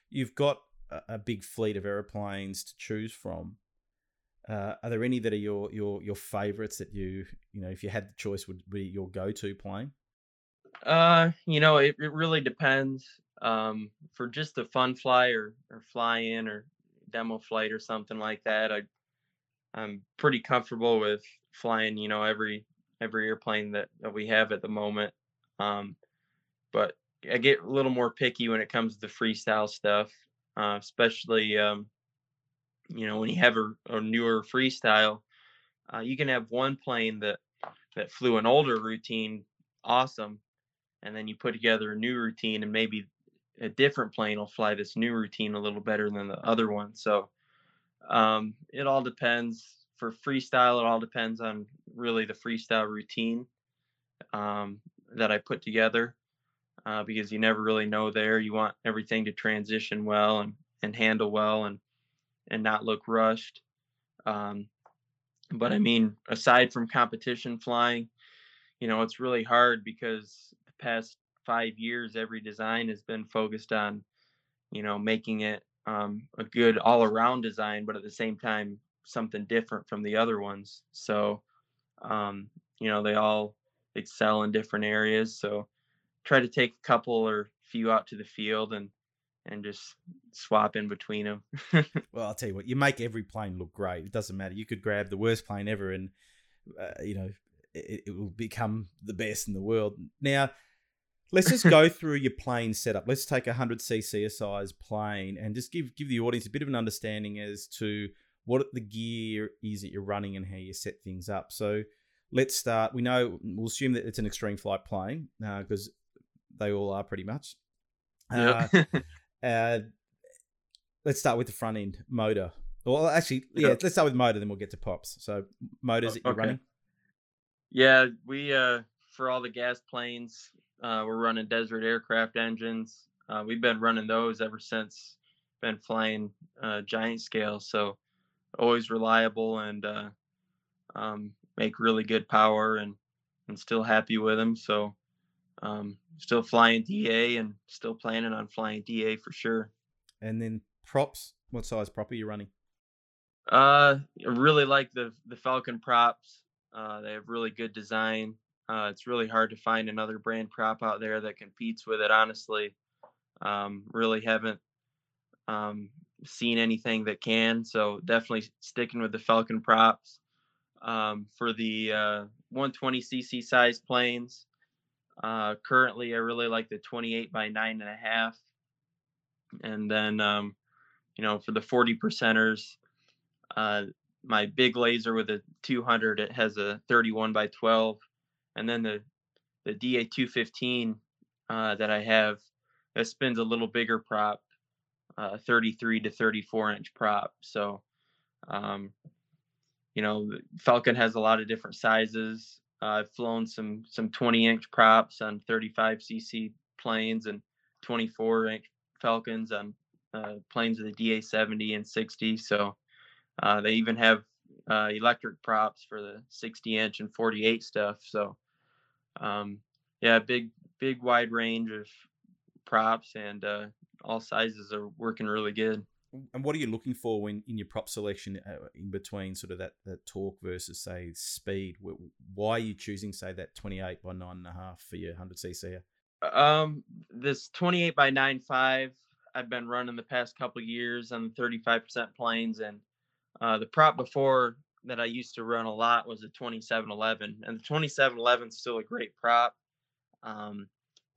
you've got a big fleet of airplanes to choose from. Uh, are there any that are your your your favorites that you you know if you had the choice would be your go to plane? Uh, you know, it, it really depends. Um, for just a fun fly or, or fly in or demo flight or something like that, I I'm pretty comfortable with flying. You know, every every airplane that, that we have at the moment. Um, but I get a little more picky when it comes to the freestyle stuff, uh, especially um, you know when you have a, a newer freestyle. Uh, you can have one plane that that flew an older routine awesome and then you put together a new routine and maybe a different plane will fly this new routine a little better than the other one. So um, it all depends. For freestyle, it all depends on really the freestyle routine um, that I put together uh, because you never really know there. You want everything to transition well and, and handle well and and not look rushed. Um, but I mean, aside from competition flying, you know, it's really hard because the past five years, every design has been focused on, you know, making it um, a good all around design, but at the same time, something different from the other ones. So, um, you know, they all excel in different areas. So, try to take a couple or few out to the field and and just swap in between them. well, I'll tell you what, you make every plane look great. It doesn't matter. You could grab the worst plane ever, and uh, you know it, it, will become the best in the world. Now, let's just go through your plane setup. Let's take a hundred cc size plane and just give give the audience a bit of an understanding as to what the gear is that you're running and how you set things up. So. Let's start. We know we'll assume that it's an extreme flight plane because uh, they all are pretty much. Uh, uh, let's start with the front end motor. Well, actually, yeah, let's start with motor, then we'll get to pops. So, motors that you're okay. running. Yeah, we uh for all the gas planes, uh, we're running Desert aircraft engines. Uh, we've been running those ever since been flying uh, giant scale. So always reliable and uh, um, make really good power and and still happy with them. So um, still flying DA and still planning on flying DA for sure. And then props, what size prop are you running? Uh, I really like the the Falcon props. Uh, they have really good design. Uh, it's really hard to find another brand prop out there that competes with it. Honestly, um, really haven't um, seen anything that can. So definitely sticking with the Falcon props. Um, for the uh, 120cc size planes, uh, currently, I really like the 28 by nine and a half. And then, um, you know, for the 40 percenters, uh, my big laser with a 200, it has a 31 by 12. And then the, the DA 215 uh, that I have, that spins a little bigger prop, uh, 33 to 34 inch prop. So, um, you know, Falcon has a lot of different sizes. Uh, I've flown some some 20 inch props on 35 cc planes and 24 inch Falcons on uh, planes of the DA 70 and 60. So uh, they even have uh, electric props for the 60 inch and 48 stuff. So um, yeah, big big wide range of props and uh, all sizes are working really good. And what are you looking for when in your prop selection uh, in between sort of that, that torque versus say speed? Why are you choosing say that twenty eight by nine and a half for your hundred cc? Um, this twenty eight by nine five I've been running the past couple years on thirty five percent planes, and uh, the prop before that I used to run a lot was a twenty seven eleven, and the twenty seven eleven is still a great prop. Um,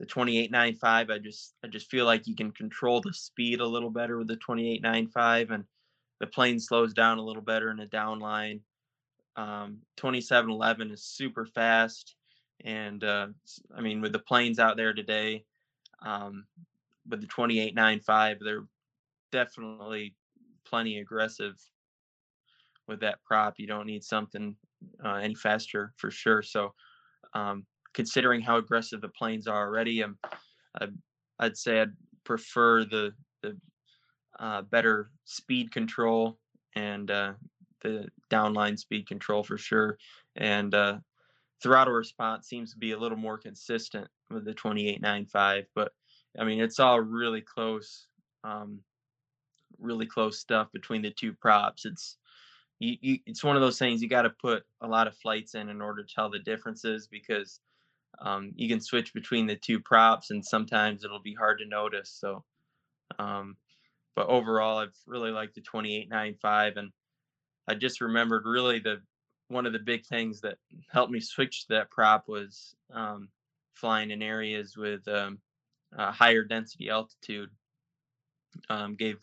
the 2895 i just i just feel like you can control the speed a little better with the 2895 and the plane slows down a little better in a downline um, 2711 is super fast and uh, i mean with the planes out there today um, with the 2895 they're definitely plenty aggressive with that prop. You don't need something uh, any faster for sure. So um, considering how aggressive the planes are already, I'm, I'd, I'd say I'd prefer the the uh, better speed control and uh, the downline speed control for sure. And uh, throttle response seems to be a little more consistent with the 2895. But I mean, it's all really close, um, really close stuff between the two props. It's you, you, it's one of those things you got to put a lot of flights in in order to tell the differences because um, you can switch between the two props and sometimes it'll be hard to notice so um, but overall i've really liked the 2895 and i just remembered really the one of the big things that helped me switch to that prop was um, flying in areas with um, higher density altitude um, gave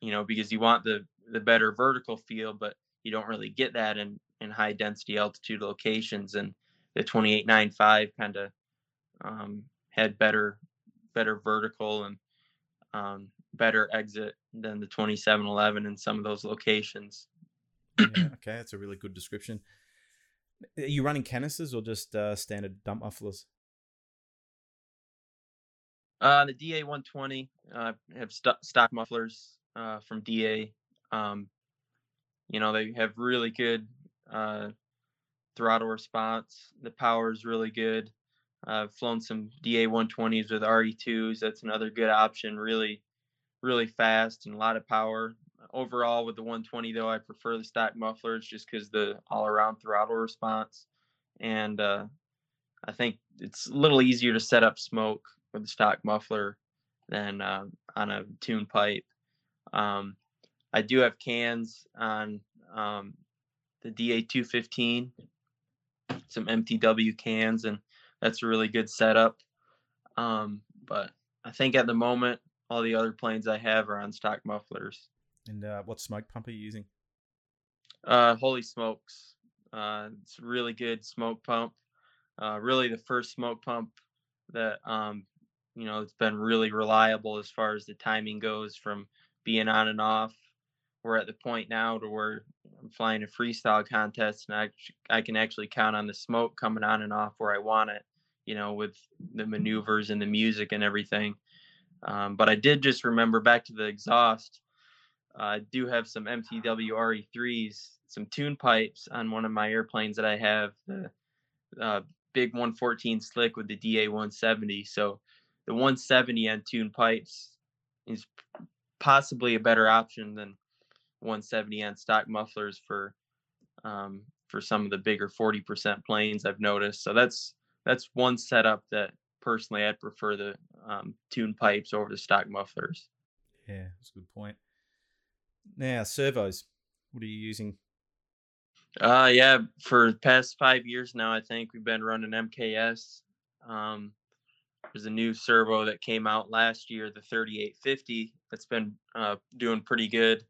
you know because you want the the better vertical feel but you don't really get that in in high density altitude locations and the 2895 kind of um, had better better vertical and um, better exit than the 2711 in some of those locations. yeah, okay, that's a really good description. Are you running canisters or just uh, standard dump mufflers? Uh, the DA 120 uh, have st- stock mufflers uh, from DA. Um, you know, they have really good uh, throttle response. The power is really good. I've flown some DA 120s with RE2s. That's another good option. Really, really fast and a lot of power. Overall, with the 120 though, I prefer the stock mufflers just because the all-around throttle response, and uh, I think it's a little easier to set up smoke with the stock muffler than uh, on a tune pipe. Um, I do have cans on um, the DA215, some MTW cans, and that's a really good setup. Um, but I think at the moment, all the other planes I have are on stock mufflers. And uh, what smoke pump are you using? Uh, Holy Smokes. Uh, it's a really good smoke pump. Uh, really, the first smoke pump that um, you know it's been really reliable as far as the timing goes from being on and off. We're at the point now to where I'm flying a freestyle contest and I I can actually count on the smoke coming on and off where I want it. You know, with the maneuvers and the music and everything. Um, but I did just remember back to the exhaust. I do have some MTW RE3s, some tune pipes on one of my airplanes that I have, the uh, big 114 slick with the DA 170. So the 170 on tune pipes is possibly a better option than 170 on stock mufflers for um, for some of the bigger 40% planes I've noticed. So that's that's one setup that personally I'd prefer the um, tune pipes over the stock mufflers. Yeah, that's a good point. Now servos, what are you using? Uh, yeah, for the past five years now, I think we've been running MKS. Um, there's a new servo that came out last year, the 3850. That's been uh, doing pretty good.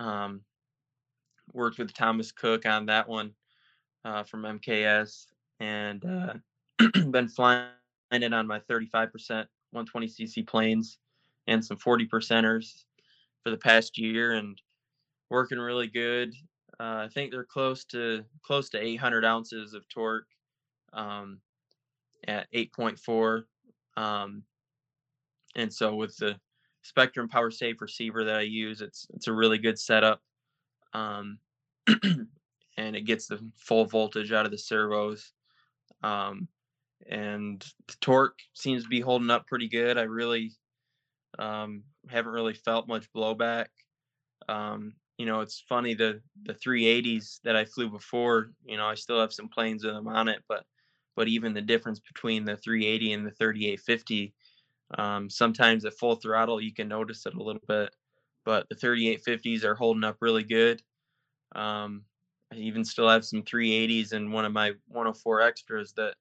Um, worked with Thomas Cook on that one uh, from MKS, and uh, been flying it on my 35% 120cc planes and some 40 percenters for the past year, and working really good. Uh, I think they're close to close to 800 ounces of torque um, at 8.4. Um, and so with the Spektrum PowerSafe receiver that I use, it's it's a really good setup, um, and it gets the full voltage out of the servos. Um, and the torque seems to be holding up pretty good. I really um, haven't really felt much blowback. Um, you know, it's funny the the 380s that I flew before. You know, I still have some planes with them on it, but but even the difference between the 380 and the 3850, um, sometimes at full throttle you can notice it a little bit, but the 3850s are holding up really good. Um, I even still have some 380s and one of my 104 extras that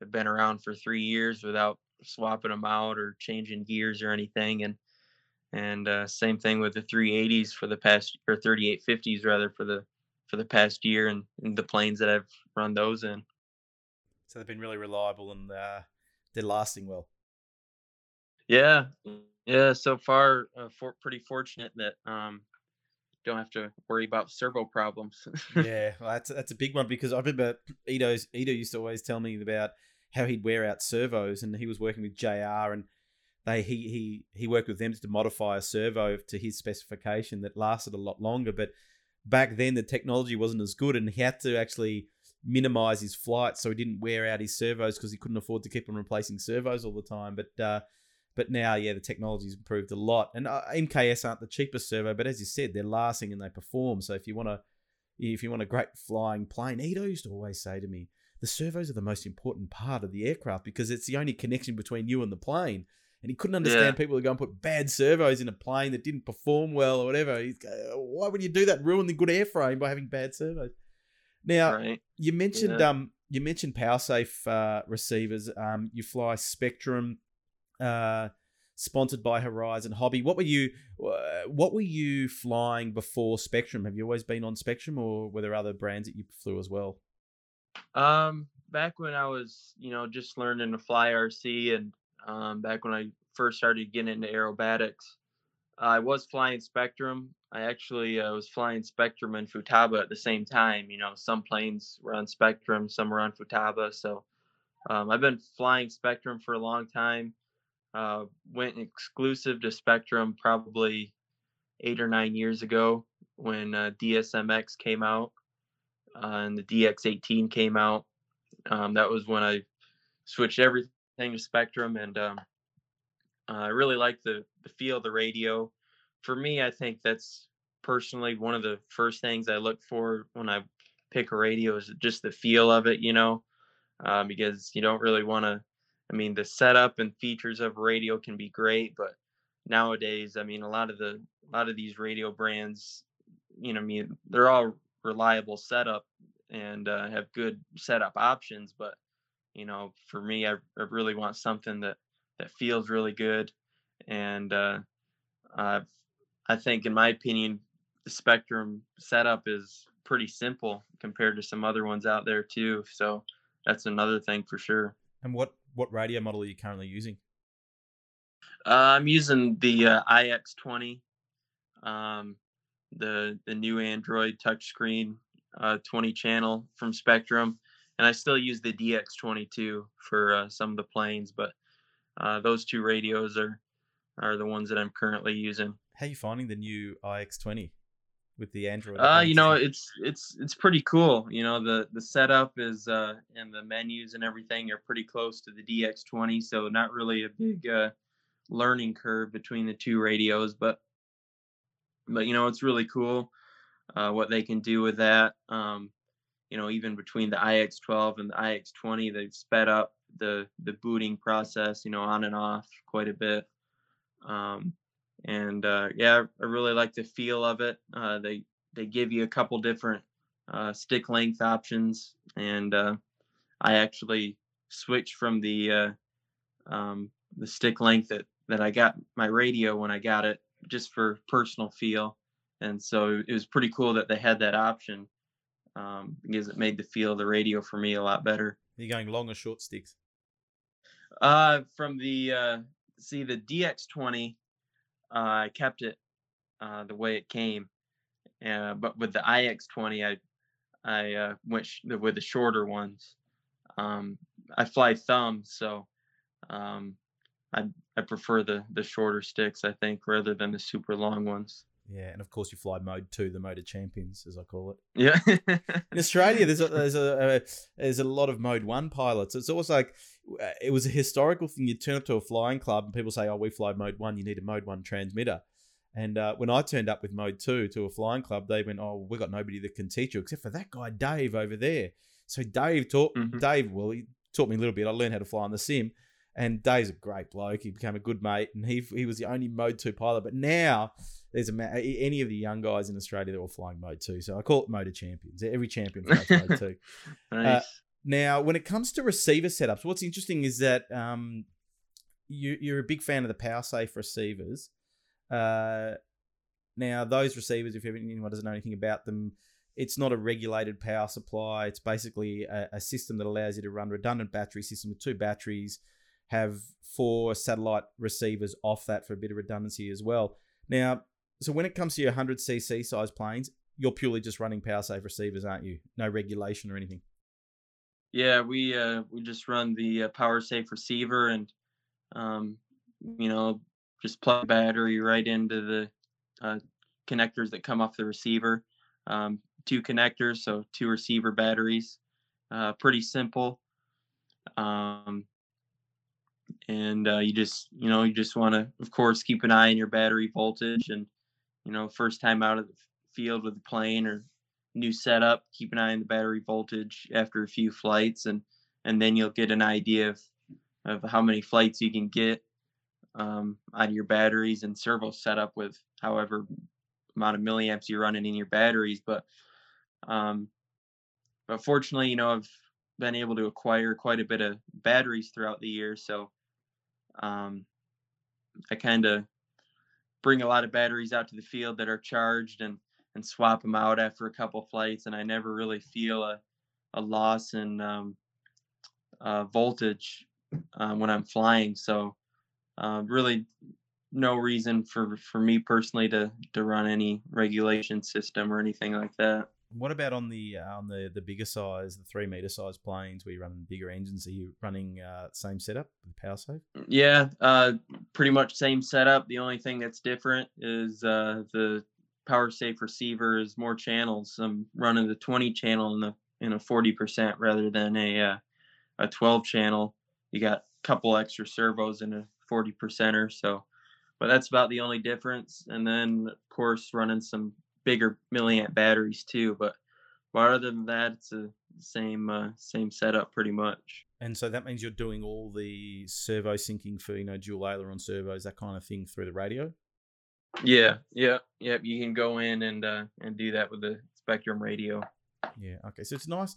have been around for three years without swapping them out or changing gears or anything, and and uh, same thing with the 380s for the past or 3850s rather for the for the past year and, and the planes that I've run those in. So they've been really reliable and uh, they're lasting well. Yeah, yeah. So far, uh, for, pretty fortunate that um, don't have to worry about servo problems. yeah, well, that's that's a big one because I remember Ito's Ito used to always tell me about how he'd wear out servos, and he was working with JR and they he he he worked with them to modify a servo to his specification that lasted a lot longer. But back then the technology wasn't as good, and he had to actually minimize his flights so he didn't wear out his servos because he couldn't afford to keep on replacing servos all the time. But uh, but now, yeah, the technology's improved a lot, and uh, MKS aren't the cheapest servo, but as you said, they're lasting and they perform. So if you want to if you want a great flying plane, Ito used to always say to me, the servos are the most important part of the aircraft because it's the only connection between you and the plane. And he couldn't understand yeah. people who go and put bad servos in a plane that didn't perform well or whatever. He's, why would you do that? Ruin the good airframe by having bad servos. Now, right. you mentioned yeah. um, you mentioned PowerSafe uh, receivers. Um, you fly Spektrum, uh, sponsored by Horizon Hobby. What were you uh, What were you flying before Spektrum? Have you always been on Spektrum, or were there other brands that you flew as well? Um, back when I was, you know, just learning to fly RC, and um, back when I first started getting into aerobatics. I was flying Spektrum. I actually uh, was flying Spektrum and Futaba at the same time. You know, some planes were on Spektrum, some were on Futaba. So um, I've been flying Spektrum for a long time. Uh, went exclusive to Spektrum probably eight or nine years ago when uh, DSMX came out uh, and the DX18 came out. Um, that was when I switched everything to Spektrum, and um, I really like the the feel of the radio. For me, I think that's personally one of the first things I look for when I pick a radio is just the feel of it, you know, uh, because you don't really want to. I mean, the setup and features of radio can be great, but nowadays, I mean, a lot of the a lot of these radio brands, you know, I mean, they're all reliable setup and uh, have good setup options, but you know, for me, I, I really want something that that feels really good, and uh, I think, in my opinion, the Spektrum setup is pretty simple compared to some other ones out there too. So that's another thing for sure. And what what radio model are you currently using? Uh, I'm using the uh, iX20, um, the the new Android touchscreen uh, 20 channel from Spektrum, and I still use the DX22 for uh, some of the planes. But uh, those two radios are are the ones that I'm currently using. How are you finding the new iX20 with the Android? Uh, you know, it's it's it's pretty cool. You know, the the setup is uh, and the menus and everything are pretty close to the DX20, so not really a big uh, learning curve between the two radios, but but you know, it's really cool uh, what they can do with that. Um, you know, even between the iX12 and the iX20, they've sped up the the booting process. You know, on and off quite a bit. Um, and uh, yeah, I really like the feel of it. Uh, they they give you a couple different uh, stick length options, and uh, I actually switched from the uh, um, the stick length that that I got my radio when I got it, just for personal feel and so it was pretty cool that they had that option um, because it made the feel of the radio for me a lot better. Are you going long or short sticks? Uh, from the uh, see the DX20, uh, I kept it uh, the way it came, uh, but with the iX20, I I uh, went sh- with the shorter ones. Um, I fly thumb, so um, I I prefer the the shorter sticks. I think rather than the super long ones. Yeah, and of course you fly mode two, the mode of champions, as I call it. Yeah. in Australia, there's a, there's a, a, there's a lot of mode one pilots. It's always like uh, it was a historical thing. You turn up to a flying club and people say, "Oh, we fly mode one. You need a mode one transmitter." And uh, when I turned up with mode two to a flying club, they went, "Oh, we got nobody that can teach you except for that guy Dave over there." So Dave taught mm-hmm. Dave. Well, he taught me a little bit. I learned how to fly on the sim. And Dave's a great bloke. He became a good mate, and he he was the only mode two pilot. But now there's a any of the young guys in Australia that were flying mode two. So I call it motor champions. Every champion flies mode two. Nice. Uh, now, when it comes to receiver setups, what's interesting is that um, you, you're a big fan of the power safe receivers. Uh, now, those receivers, if anyone doesn't know anything about them, it's not a regulated power supply. It's basically a, a, system that allows you to run redundant battery system with two batteries, have four satellite receivers off that for a bit of redundancy as well. Now, so when it comes to your 100cc size planes, you're purely just running power safe receivers, aren't you? No regulation or anything. Yeah, we uh, we just run the uh, power safe receiver and um, you know just plug battery right into the uh, connectors that come off the receiver. Um, two connectors, so two receiver batteries. Uh, pretty simple. Um, and uh, you just you know you just want to of course keep an eye on your battery voltage and you know, first time out of the field with a plane or new setup, keep an eye on the battery voltage after a few flights and and then you'll get an idea of of how many flights you can get um, of your batteries and servo setup with however amount of milliamps you're running in your batteries. But um, but fortunately, you know, I've been able to acquire quite a bit of batteries throughout the year, so um, I kind of bring a lot of batteries out to the field that are charged and and swap them out after a couple flights and i never really feel a, a loss in um, uh, voltage uh, when i'm flying so uh, really no reason for for me personally to to run any regulation system or anything like that. What about on the uh, on the the bigger size, the three meter size planes where you're running bigger engines? Are you running uh, same setup with PowerSafe? Yeah, uh, pretty much same setup. The only thing that's different is uh, the PowerSafe receiver is more channels. I'm running the 20 channel in the in a 40% rather than a uh, a 12 channel. You got a couple extra servos in a 40 percenter, so but that's about the only difference. And then of course running some bigger milliamp batteries too. But but other than that, it's the same uh, same setup pretty much. And so that means you're doing all the servo syncing for you know dual aileron servos, that kind of thing through the radio. Yeah, yeah, yeah. You can go in and uh, and do that with the Spektrum radio. Yeah. Okay. So it's nice.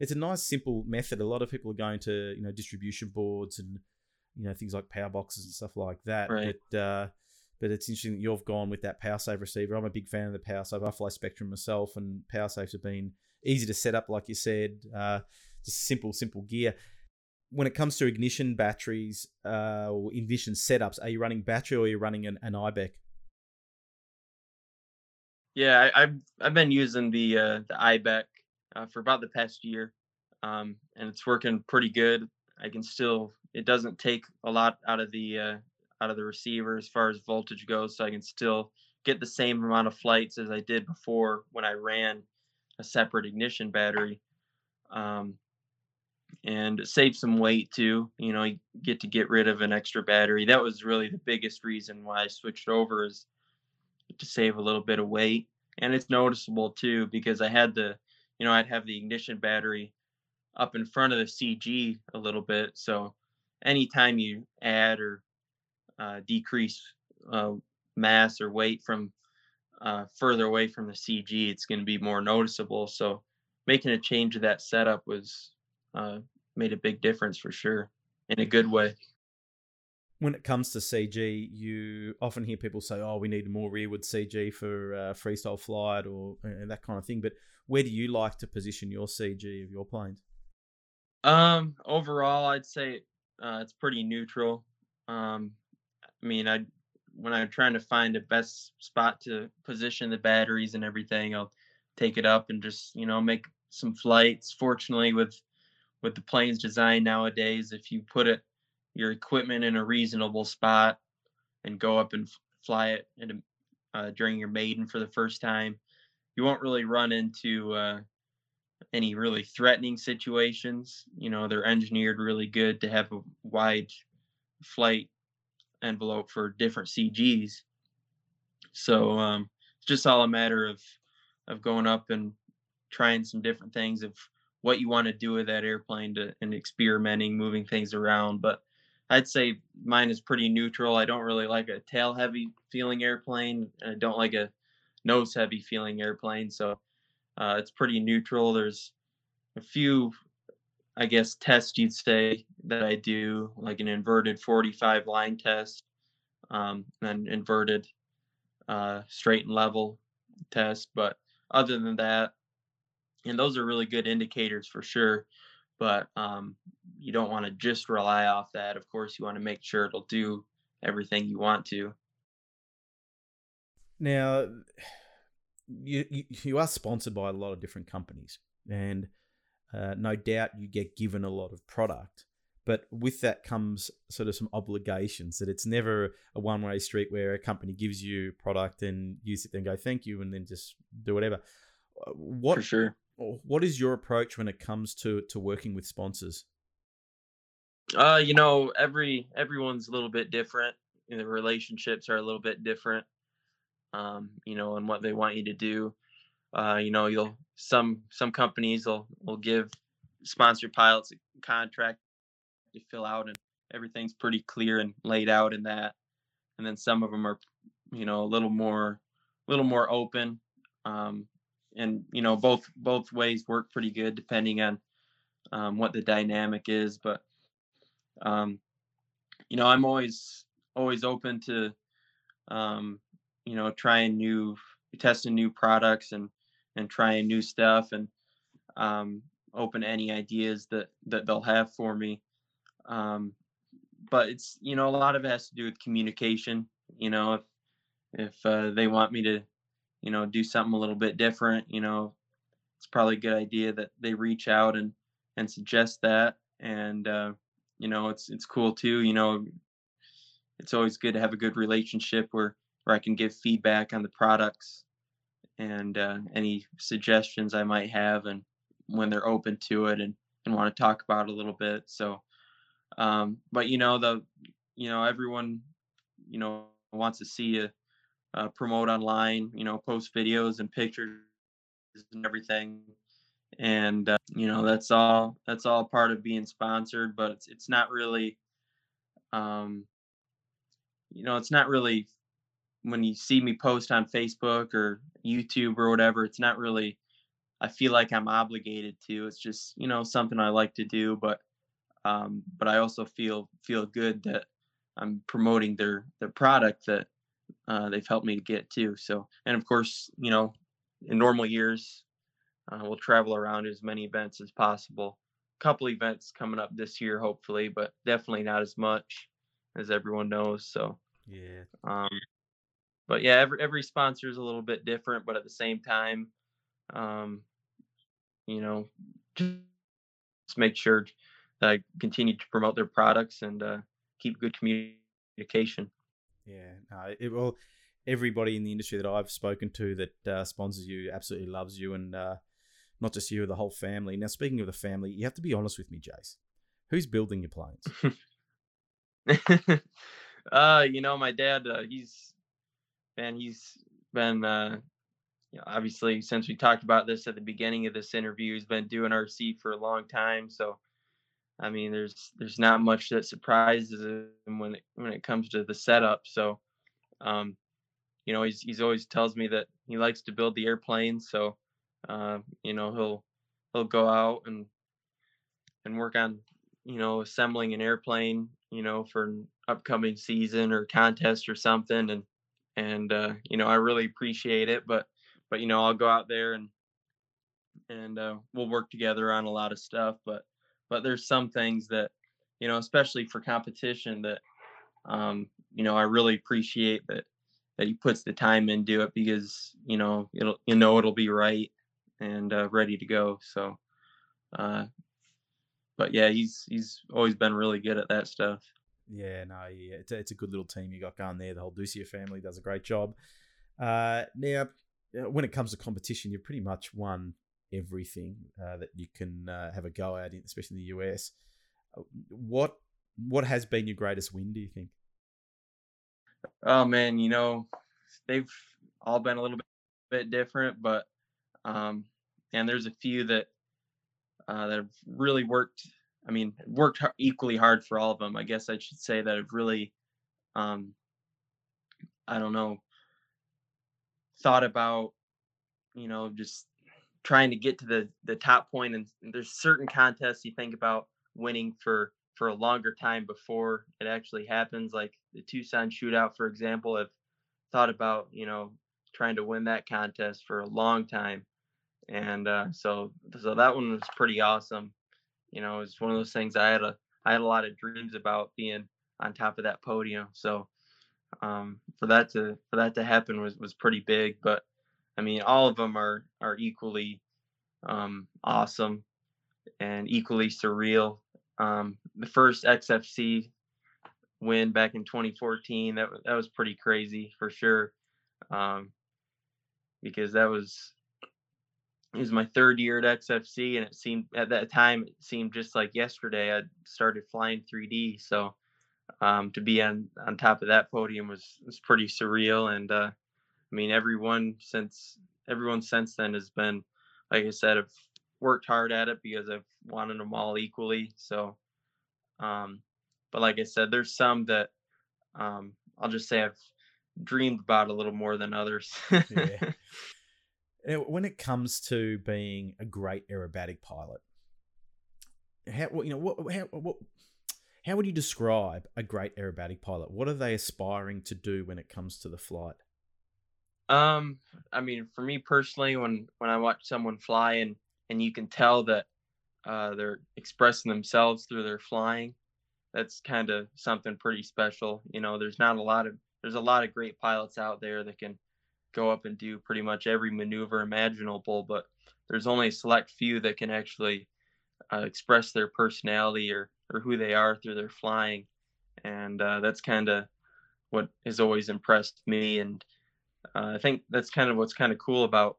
It's a nice simple method. A lot of people are going to you know distribution boards and you know things like power boxes and stuff like that. Right. But uh, but it's interesting that you've gone with that PowerSafe receiver. I'm a big fan of the PowerSafe. I fly Spektrum myself, and PowerSafes have been easy to set up, like you said. Uh, just simple, simple gear. When it comes to ignition batteries uh, or ignition setups, are you running battery or are you running an, an IBEC? Yeah, I, have I've been using the uh, the IBEC uh, for about the past year, um, and it's working pretty good. I can still it doesn't take a lot out of the uh, out of the receiver as far as voltage goes, so I can still get the same amount of flights as I did before when I ran a separate ignition battery. Um, and save some weight too. You know, you get to get rid of an extra battery. That was really the biggest reason why I switched over is to save a little bit of weight. And it's noticeable too because I had the, you know, I'd have the ignition battery up in front of the CG a little bit. So anytime you add or uh, decrease uh, mass or weight from uh, further away from the CG, it's going to be more noticeable. So making a change of that setup was uh, made a big difference for sure in a good way when it comes to CG, you often hear people say, "Oh, we need more rearward CG for uh, freestyle flight or that kind of thing." But where do you like to position your CG of your planes? Um, overall, I'd say uh, it's pretty neutral. Um, I mean, I when I'm trying to find the best spot to position the batteries and everything, I'll take it up and just you know make some flights. Fortunately, with with the planes design nowadays, if you put it your equipment in a reasonable spot and go up and fly it in uh, during your maiden for the first time, you won't really run into uh, any really threatening situations. You know, they're engineered really good to have a wide flight envelope for different CGs. So um, it's just all a matter of of going up and trying some different things of what you want to do with that airplane to, and experimenting, moving things around. But I'd say mine is pretty neutral. I don't really like a tail heavy feeling airplane. and I don't like a nose heavy feeling airplane. So uh, it's pretty neutral. There's a few, I guess, test you'd say that I do, like an inverted 45 line test, um, and inverted uh, straight and level test. But other than that, and those are really good indicators for sure but um, you don't want to just rely off that. Of course, you want to make sure it'll do everything you want to. Now, you, you are sponsored by a lot of different companies, and uh, no doubt you get given a lot of product. But with that comes sort of some obligations that it's never a one way street where a company gives you product and you sit there and go thank you and then just do whatever. Uh, what For sure what is your approach when it comes to to working with sponsors? Uh, you know, every everyone's a little bit different. The relationships are a little bit different. Um, you know, and what they want you to do. Uh, you know, you'll some some companies will will give sponsored pilots a contract to fill out, and everything's pretty clear and laid out in that. And then some of them are, you know, a little more, a little more open. Um, and you know both both ways work pretty good depending on um, what the dynamic is but um, you know i'm always always open to um, you know trying new testing new products and and trying new stuff and um, open any ideas that that they'll have for me um, but it's you know a lot of it has to do with communication. You know, if if uh, they want me to, you know, do something a little bit different, you know, it's probably a good idea that they reach out and and suggest that. And uh, you know, it's it's cool too. You know, it's always good to have a good relationship where where I can give feedback on the products and uh, any suggestions I might have, and when they're open to it and and want to talk about a little bit. So, um, but you know the you know everyone you know wants to see you uh, promote online, you know, post videos and pictures and everything. And uh, you know that's all that's all part of being sponsored, but it's it's not really, um, you know, it's not really when you see me post on Facebook or YouTube or whatever, it's not really I feel like I'm obligated to. It's just, you know, something I like to do, but um but I also feel feel good that I'm promoting their their product that uh, they've helped me to get to. So, and of course, you know, in normal years, uh, we'll travel around as many events as possible. A couple events coming up this year, hopefully, but definitely not as much as everyone knows. So, Yeah. um, but yeah, every every sponsor is a little bit different, but at the same time, um, you know, just make sure that I continue to promote their products and uh, keep good communication. Yeah, no, it, well, everybody in the industry that I've spoken to that uh, sponsors you absolutely loves you, and uh, not just you, the whole family. Now, speaking of the family, you have to be honest with me, Jase. Who's building your planes? uh, you know, my dad, uh, he's man, he's been uh, you know, obviously since we talked about this at the beginning of this interview, he's been doing RC for a long time. So, I mean, there's there's not much that surprises him when it when it comes to the setup. So, um, you know, he's he's always tells me that he likes to build the airplanes. So, uh, you know, he'll he'll go out and and work on you know assembling an airplane you know for an upcoming season or contest or something and and uh you know i really appreciate it but but you know i'll go out there and and uh, we'll work together on a lot of stuff but but there's some things that you know especially for competition that um you know i really appreciate that that he puts the time into it because you know it'll you know it'll be right and uh, ready to go so uh but yeah he's he's always been really good at that stuff Yeah, no, yeah, it's a, it's a good little team you got going there. The whole Dussia family does a great job. Uh, now, uh, when it comes to competition, you've pretty much won everything uh, that you can uh, have a go at, especially in the US. What what has been your greatest win? Do you think? Oh man, you know, they've all been a little bit, bit different, but um, and there's a few that uh, that have really worked. I mean, worked equally hard for all of them. I guess I should say that I've really, um, I don't know, thought about, you know, just trying to get to the the top point. And there's certain contests you think about winning for for a longer time before it actually happens. Like the Tucson Shootout, for example, I've thought about, you know, trying to win that contest for a long time. And uh, so so that one was pretty awesome. You know, it's one of those things I had a I had a lot of dreams about being on top of that podium. So um, for that to for that to happen was was pretty big. But I mean, all of them are are equally um, awesome and equally surreal. Um, the first XFC win back in 2014 that that was pretty crazy for sure, um, because that was it was my third year at XFC, and it seemed at that time it seemed just like yesterday I started flying 3D. So um, to be on on top of that podium was was pretty surreal, and uh, I mean everyone since everyone since then has been, like I said, I've worked hard at it because I've wanted them all equally. So, um, but like I said, there's some that um, I'll just say I've dreamed about a little more than others. Yeah. When it comes to being a great aerobatic pilot, how you know what how what how would you describe a great aerobatic pilot? What are they aspiring to do when it comes to the flight? Um, I mean, for me personally, when when I watch someone fly and and you can tell that uh, they're expressing themselves through their flying, that's kind of something pretty special. You know, there's not a lot of there's a lot of great pilots out there that can go up and do pretty much every maneuver imaginable, but there's only a select few that can actually uh, express their personality or or who they are through their flying, and uh, that's kind of what has always impressed me. And uh, I think that's kind of what's kind of cool about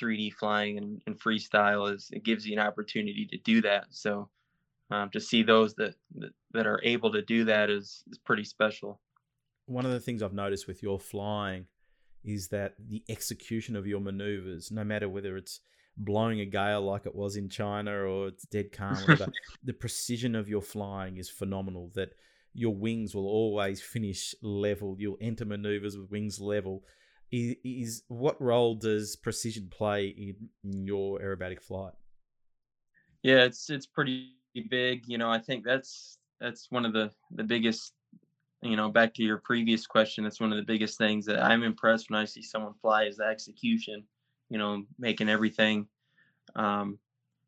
3D flying and, and, freestyle is it gives you an opportunity to do that. So um, to see those that, that, that are able to do that is is pretty special. One of the things I've noticed with your flying is that the execution of your maneuvers, no matter whether it's blowing a gale like it was in China or it's dead calm, whatever, the precision of your flying is phenomenal. That your wings will always finish level. You'll enter maneuvers with wings level. Is, is what role does precision play in, in your aerobatic flight? Yeah, it's it's pretty big. You know, I think that's that's one of the the biggest. You know, back to your previous question, that's one of the biggest things that I'm impressed when I see someone fly is the execution. You know, making everything um,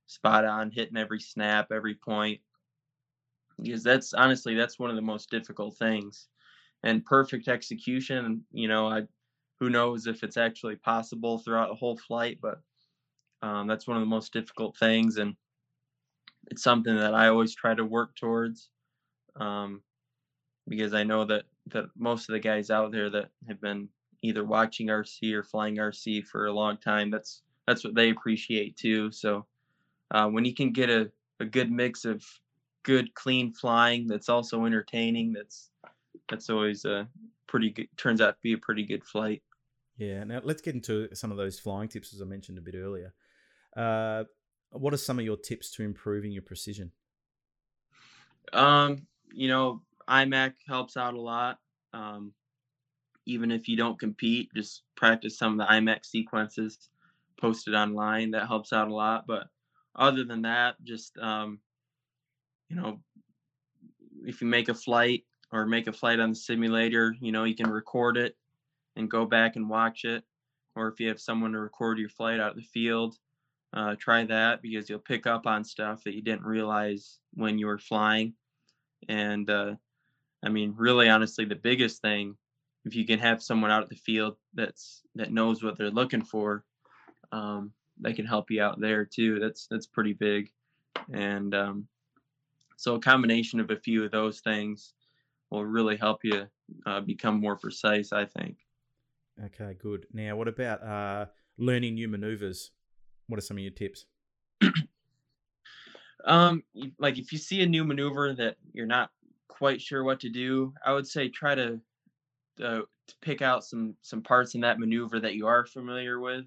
spot on, hitting every snap, every point. Because that's honestly that's one of the most difficult things, and perfect execution. You know, I who knows if it's actually possible throughout the whole flight, but um, that's one of the most difficult things, and it's something that I always try to work towards um, because I know that that most of the guys out there that have been either watching RC or flying RC for a long time, that's that's what they appreciate too. So uh, when you can get a, a good mix of good clean flying that's also entertaining, that's that's always a pretty good turns out to be a pretty good flight. Yeah. Now let's get into some of those flying tips as I mentioned a bit earlier. Uh, what are some of your tips to improving your precision? Um, you know, IMAC helps out a lot. Um, even if you don't compete, just practice some of the IMAC sequences posted online. That helps out a lot. But other than that, just um, you know, if you make a flight or make a flight on the simulator, you know, you can record it and go back and watch it. Or if you have someone to record your flight out of the field, uh, try that because you'll pick up on stuff that you didn't realize when you were flying. And uh, I mean, really, honestly, the biggest thing, if you can have someone out at the field that's that knows what they're looking for, um, they can help you out there too. That's that's pretty big. And um, so a combination of a few of those things will really help you uh, become more precise. I think. Okay, good. Now, what about uh, learning new maneuvers? What are some of your tips? um, like if you see a new maneuver that you're not quite sure what to do, I would say try to uh, to pick out some some parts in that maneuver that you are familiar with,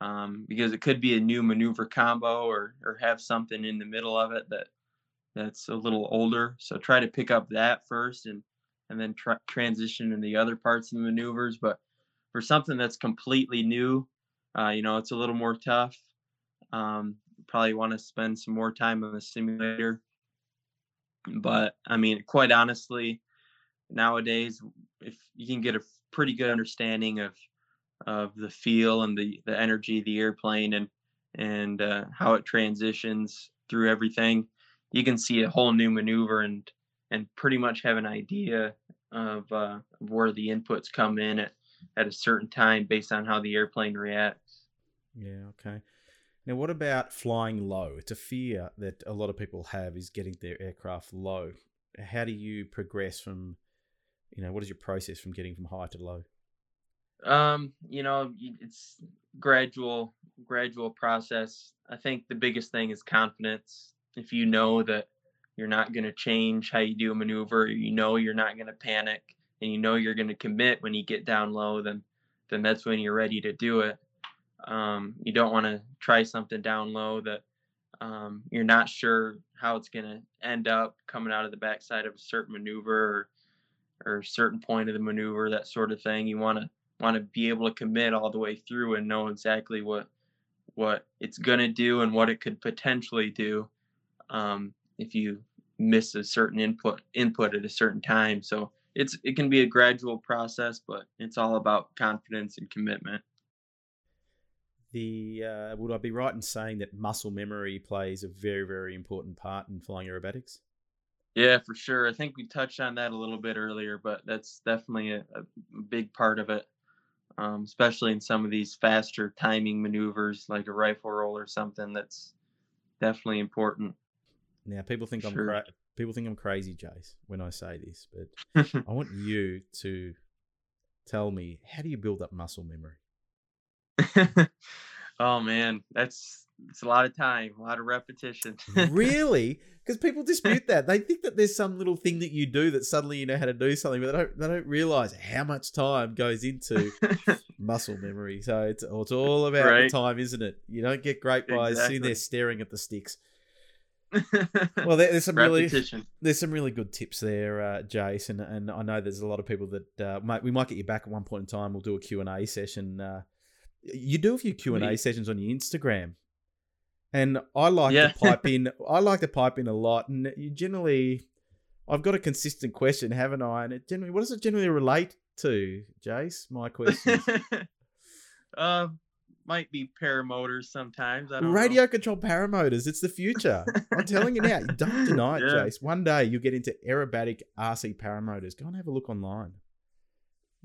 um, because it could be a new maneuver combo or or have something in the middle of it that that's a little older. So try to pick up that first and and then transition in the other parts of the maneuvers. But for something that's completely new, uh, you know, it's a little more tough. Um, probably want to spend some more time on the simulator. But I mean, quite honestly, nowadays, if you can get a pretty good understanding of of the feel and the the energy of the airplane and and uh, how it transitions through everything, you can see a whole new maneuver and and pretty much have an idea of, uh, of where the inputs come in at, at a certain time based on how the airplane reacts. Yeah, okay. Now, what about flying low? It's a fear that a lot of people have is getting their aircraft low. How do you progress from, you know, what is your process from getting from high to low? Um, you know, it's gradual, gradual process. I think the biggest thing is confidence. If you know that you're not going to change how you do a maneuver, you know you're not going to panic, and you know you're going to commit when you get down low, then then that's when you're ready to do it. Um, you don't want to try something down low that um, you're not sure how it's going to end up coming out of the backside of a certain maneuver or, or a certain point of the maneuver, that sort of thing. You want to want to be able to commit all the way through and know exactly what what it's going to do and what it could potentially do um, if you miss a certain input input at a certain time. So it's it can be a gradual process, but it's all about confidence and commitment the uh, would I be right in saying that muscle memory plays a very very important part in flying aerobatics? Yeah, for sure. I think we touched on that a little bit earlier, but that's definitely a, a big part of it, um, especially in some of these faster timing maneuvers like a rifle roll or something. That's definitely important. Now, people think I'm cra- people think I'm crazy, Jase, when I say this, but I want you to tell me how do you build up muscle memory? oh man, that's it's a lot of time, a lot of repetition. really? Because people dispute that. They think that there's some little thing that you do that suddenly you know how to do something, but they don't they don't realize how much time goes into muscle memory. So it's it's all about Right. the time, isn't it? You don't get great by sitting there staring at the sticks. Well, there, there's some really there's some really good tips there, uh, Jase, and, and I know there's a lot of people that uh, might, we might get you back at one point in time. We'll do a Q and A session. Uh, you do a few Q and A sessions on your Instagram, and I like Yeah. to pipe in. I like to pipe in a lot, and you generally, I've got a consistent question, haven't I? And it generally, what does it generally relate to, Jase? My question. uh, might be paramotors sometimes. I don't Radio controlled paramotors. It's the future. I'm telling you now. Don't deny it, Yeah. Jase. One day you'll get into aerobatic RC paramotors. Go and have a look online.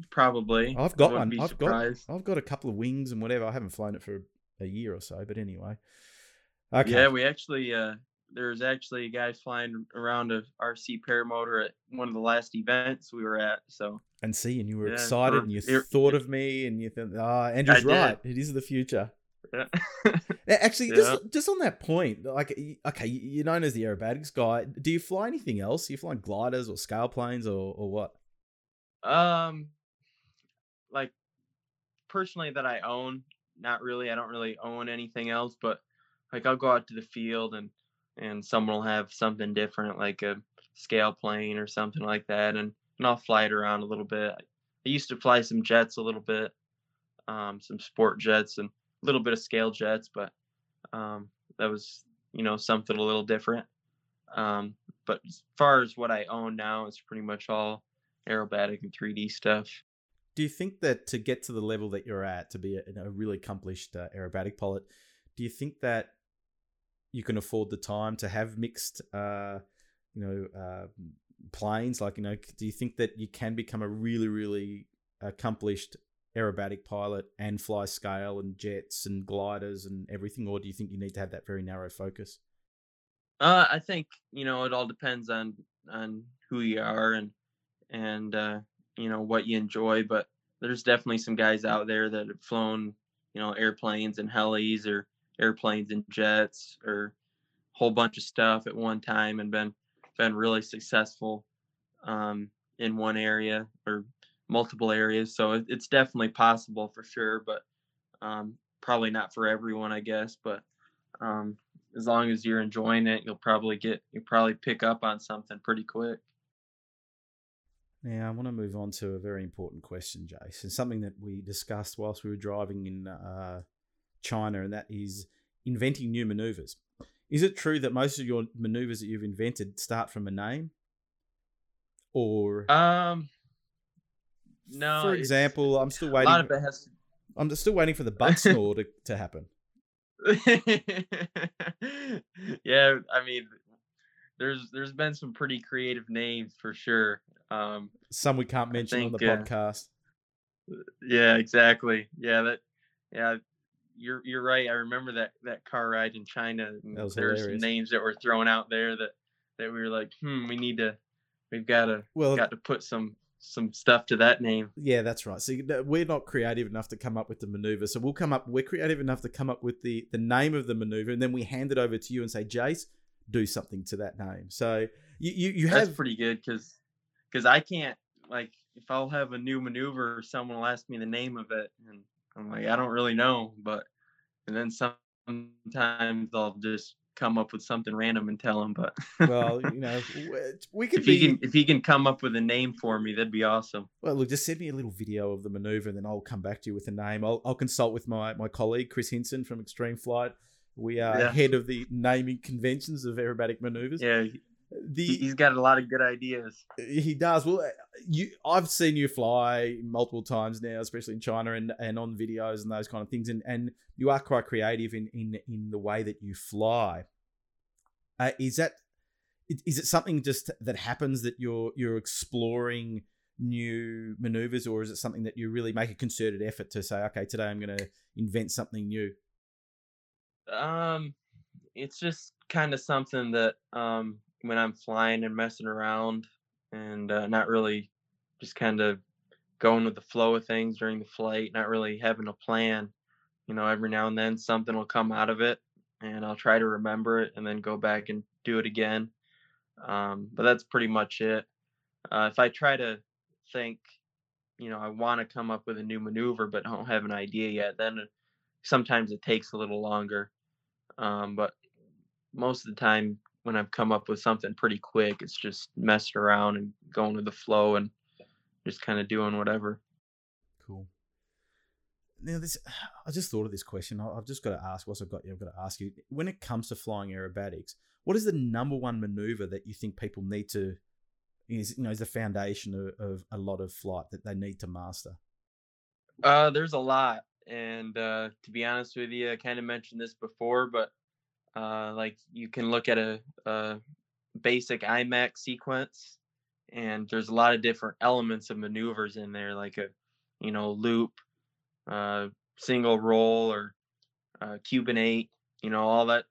Probably. I've got one. I've got. I've got a couple of wings and whatever. I haven't flown it for a year or so, but anyway. Okay. Yeah, we actually uh there's actually a guy flying around a RC paramotor at one of the last events we were at. So and see, and you were Yeah, excited, and you it- thought of me, and you thought, ah, Andrew's did. right. It is the future. yeah. Actually, Yeah. just just on that point, like, okay, you're known as the aerobatics guy. Do you fly anything else? Are you flying gliders or scale planes or or what? um like personally that I own, not really. I don't really own anything else, but like I'll go out to the field and and someone will have something different like a scale plane or something like that and, and I'll fly it around a little bit. I used to fly some jets a little bit, um, some sport jets and a little bit of scale jets, but um, that was you know something a little different. Um, but as far as what I own now, it's pretty much all aerobatic and 3D stuff. Do you think that to get to the level that you're at, to be a, a really accomplished uh, aerobatic pilot, do you think that you can afford the time to have mixed, uh, you know, uh, planes? Like, you know, do you think that you can become a really, really accomplished aerobatic pilot and fly scale and jets and gliders and everything, or do you think you need to have that very narrow focus? Uh, I think you know it all depends on on who you are and and uh, you know what you enjoy. But there's definitely some guys out there that have flown you know airplanes and helis or airplanes and jets or a whole bunch of stuff at one time and been been really successful um, in one area or multiple areas. So it, it's definitely possible for sure, but um, probably not for everyone, I guess. But um, as long as you're enjoying it, you'll probably get you'll probably pick up on something pretty quick. Now, I want to move on to a very important question, Jason. Something that we discussed whilst we were driving in uh, China, and that is inventing new maneuvers. Is it true that most of your maneuvers that you've invented start from a name? Or, Um, no. for example, I'm still a waiting. lot of it has. I'm still waiting for the butt snore to, to happen. yeah, I mean, there's there's been some pretty creative names for sure. Um, Some we can't mention on the think, uh, podcast. yeah, exactly. Yeah, that. Yeah, you're you're right. I remember that that car ride in China. and That was there were some names that were thrown out there that that we were like, hmm, we need to, we've got to Well, got to put some some stuff to that name. Yeah, that's right. So we're not creative enough to come up with the maneuver. So we'll come up. We're creative enough to come up with the the name of the maneuver, and then we hand it over to you and say, Jase, do something to that name. So you you, you That's have pretty good because because I can't like if I'll have a new maneuver, someone will ask me the name of it, and I'm like, I don't really know, but and then sometimes I'll just come up with something random and tell them. But well, you know, we- eh, we could if be. he can if he can come up with a name for me, that'd be awesome. Well, look, just send me a little video of the maneuver, and then I'll come back to you with a name. I'll, I'll consult with my my colleague Chris Hinson from Extreme Flight. We are Yeah. head of the naming conventions of aerobatic maneuvers. Yeah, The he- he's got a lot of good ideas. He does. Well, uh, you I've seen you fly multiple times now, especially in China and, and on videos and those kind of things, and, and you are quite creative in, in in the way that you fly. Uh, is that is it something just that happens that you're you're exploring new maneuvers, or is it something that you really make a concerted effort to say, okay, today I'm going to invent something new? Um, it's just kind of something that um, when I'm flying and messing around and uh, not really just kind of going with the flow of things during the flight, not really having a plan. You know, every now and then something will come out of it, and I'll try to remember it and then go back and do it again. Um, but that's pretty much it. Uh, if I try to think, you know, I want to come up with a new maneuver, but don't have an idea yet, then sometimes it takes a little longer. Um, but most of the time, when I've come up with something pretty quick, it's just messing around and going with the flow and just kind of doing whatever. Cool. Now, this I just thought of this question. I've just got to ask. Once I've got you, I've got to ask you. When it comes to flying aerobatics, what is the number one maneuver that you think people need to is you know is the foundation of, of a lot of flight that they need to master? Uh, there's a lot, and uh, to be honest with you, I kind of mentioned this before, but uh, like you can look at a, a basic IMAC sequence, and there's a lot of different elements of maneuvers in there, like a you know loop, uh, single roll, or uh, Cuban eight. You know all that,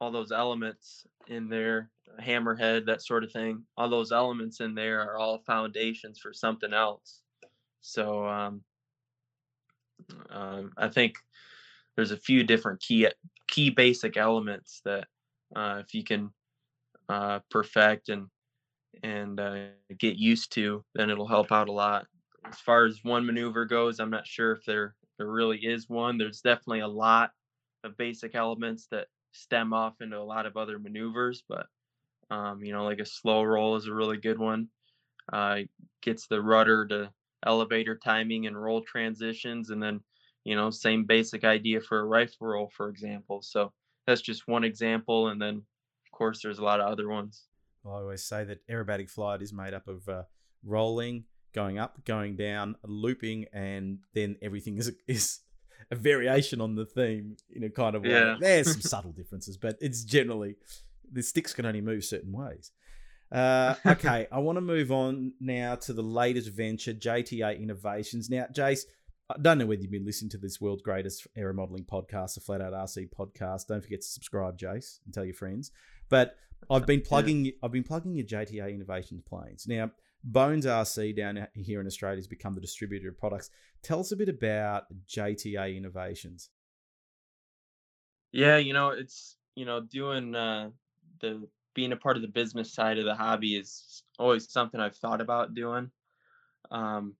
all those elements in there hammerhead, that sort of thing. All those elements in there are all foundations for something else. So um, um, I think there's a few different key key basic elements that uh, if you can uh, perfect and and uh, get used to, then it'll help out a lot. As far as one maneuver goes, I'm not sure if there there really is one. There's definitely a lot of basic elements that stem off into a lot of other maneuvers, but um, you know, like a slow roll is a really good one. Uh, gets the rudder to elevator timing and roll transitions, and then you know, same basic idea for a rifle roll, for example. So that's just one example, and then of course there's a lot of other ones. Well, I always say that aerobatic flight is made up of uh, rolling, going up, going down, looping, and then everything is is a variation on the theme in a kind of way. Yeah. There's some subtle differences, but it's generally the sticks can only move certain ways. Uh, okay, I want to move on now to the latest venture, JTA Innovations. Now, Jase, I don't know whether you've been listening to this world's greatest aero modeling podcast, the Flat Out RC podcast. Don't forget to subscribe, Jase, and tell your friends. But I've been plugging, yeah. I've been plugging your JTA Innovations planes. Now, Bones RC down here in Australia has become the distributor of products. Tell us a bit about JTA Innovations. Yeah, you know, it's you know doing uh, the being a part of the business side of the hobby is always something I've thought about doing. Um,